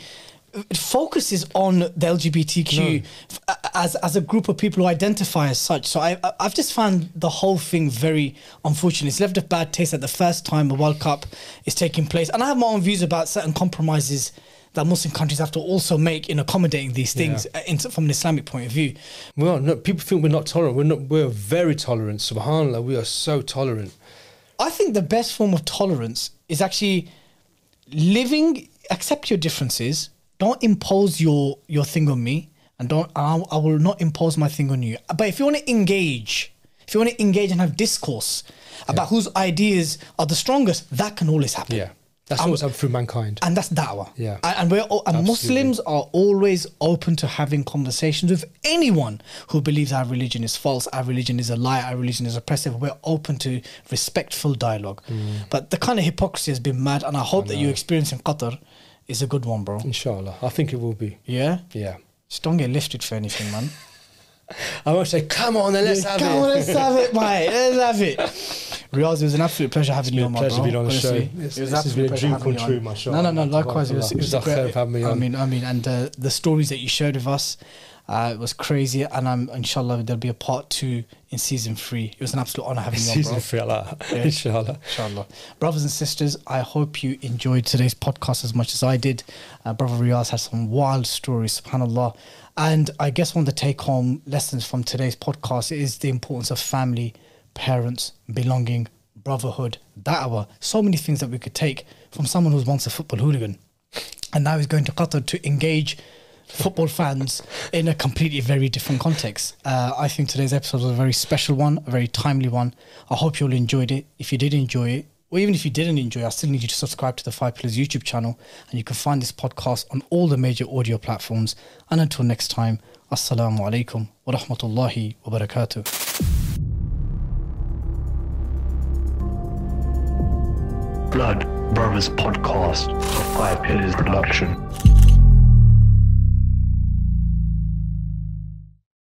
Speaker 2: uh, focuses on the LGBTQ f- a- as as a group of people who identify as such. So I I've just found the whole thing very unfortunate. It's left a bad taste at the first time a World Cup is taking place, and I have my own views about certain compromises that Muslim countries have to also make in accommodating these things uh, in, from an Islamic point of view.
Speaker 3: Well, no, people think we're not tolerant. We're not. We're very tolerant. Subhanallah, we are so tolerant.
Speaker 2: I think the best form of tolerance is actually living, accept your differences, don't impose your your thing on me, and don't I, I will not impose my thing on you. But if you want to engage, if you want to engage and have discourse about whose ideas are the strongest, that can always happen.
Speaker 3: Yeah, that's what's happened through mankind.
Speaker 2: and that's da'wah.
Speaker 3: Yeah.
Speaker 2: And, and we're all, and
Speaker 3: Absolutely.
Speaker 2: Muslims are always open to having conversations with anyone who believes our religion is false, our religion is a lie, our religion is oppressive. We're open to respectful dialogue.
Speaker 3: Mm.
Speaker 2: But the kind of hypocrisy has been mad, and I hope that you experience in Qatar is a good one, bro.
Speaker 3: Inshallah, I think it will be.
Speaker 2: Yeah.
Speaker 3: Yeah.
Speaker 2: Just don't get lifted for anything, man.
Speaker 3: I won't say, come on, then let's have
Speaker 2: Come
Speaker 3: it.
Speaker 2: on, let's have it, mate. Let's have it. Riaz, it was an absolute pleasure having you on, my
Speaker 3: pleasure
Speaker 2: bro.
Speaker 3: being on the show.
Speaker 2: honestly.
Speaker 3: It's-
Speaker 2: It was
Speaker 3: this has been a dream come true,
Speaker 2: on.
Speaker 3: mashallah.
Speaker 2: No, no, no. Likewise, it was, it was a great.
Speaker 3: having me
Speaker 2: I mean, I mean, and uh, the stories that you shared with us. Uh, it was crazy, and I'm inshallah there'll be a part two in season three. It was an absolute honor having you on, bro.
Speaker 3: Season three, Allah.
Speaker 2: Yeah.
Speaker 3: Inshallah.
Speaker 2: Inshallah. Brothers and sisters, I hope you enjoyed today's podcast as much as I did. Uh, Brother Riaz had some wild stories, subhanAllah. And I guess one of the take home lessons from today's podcast is the importance of family, parents, belonging, brotherhood, da'wah. So many things that we could take from someone who was once a football hooligan and now he's going to Qatar to engage football fans in a completely very different context. Uh, I think today's episode was a very special one, a very timely one. I hope you all enjoyed it. If you did enjoy it, or even if you didn't enjoy I still need you to subscribe to the Five Pillars YouTube channel, and you can find this podcast on all the major audio platforms. And until next time, Assalamu alaikum wa rahmatullahi wa barakatuh.
Speaker 1: Blood Brothers Podcast, Five Pillars production.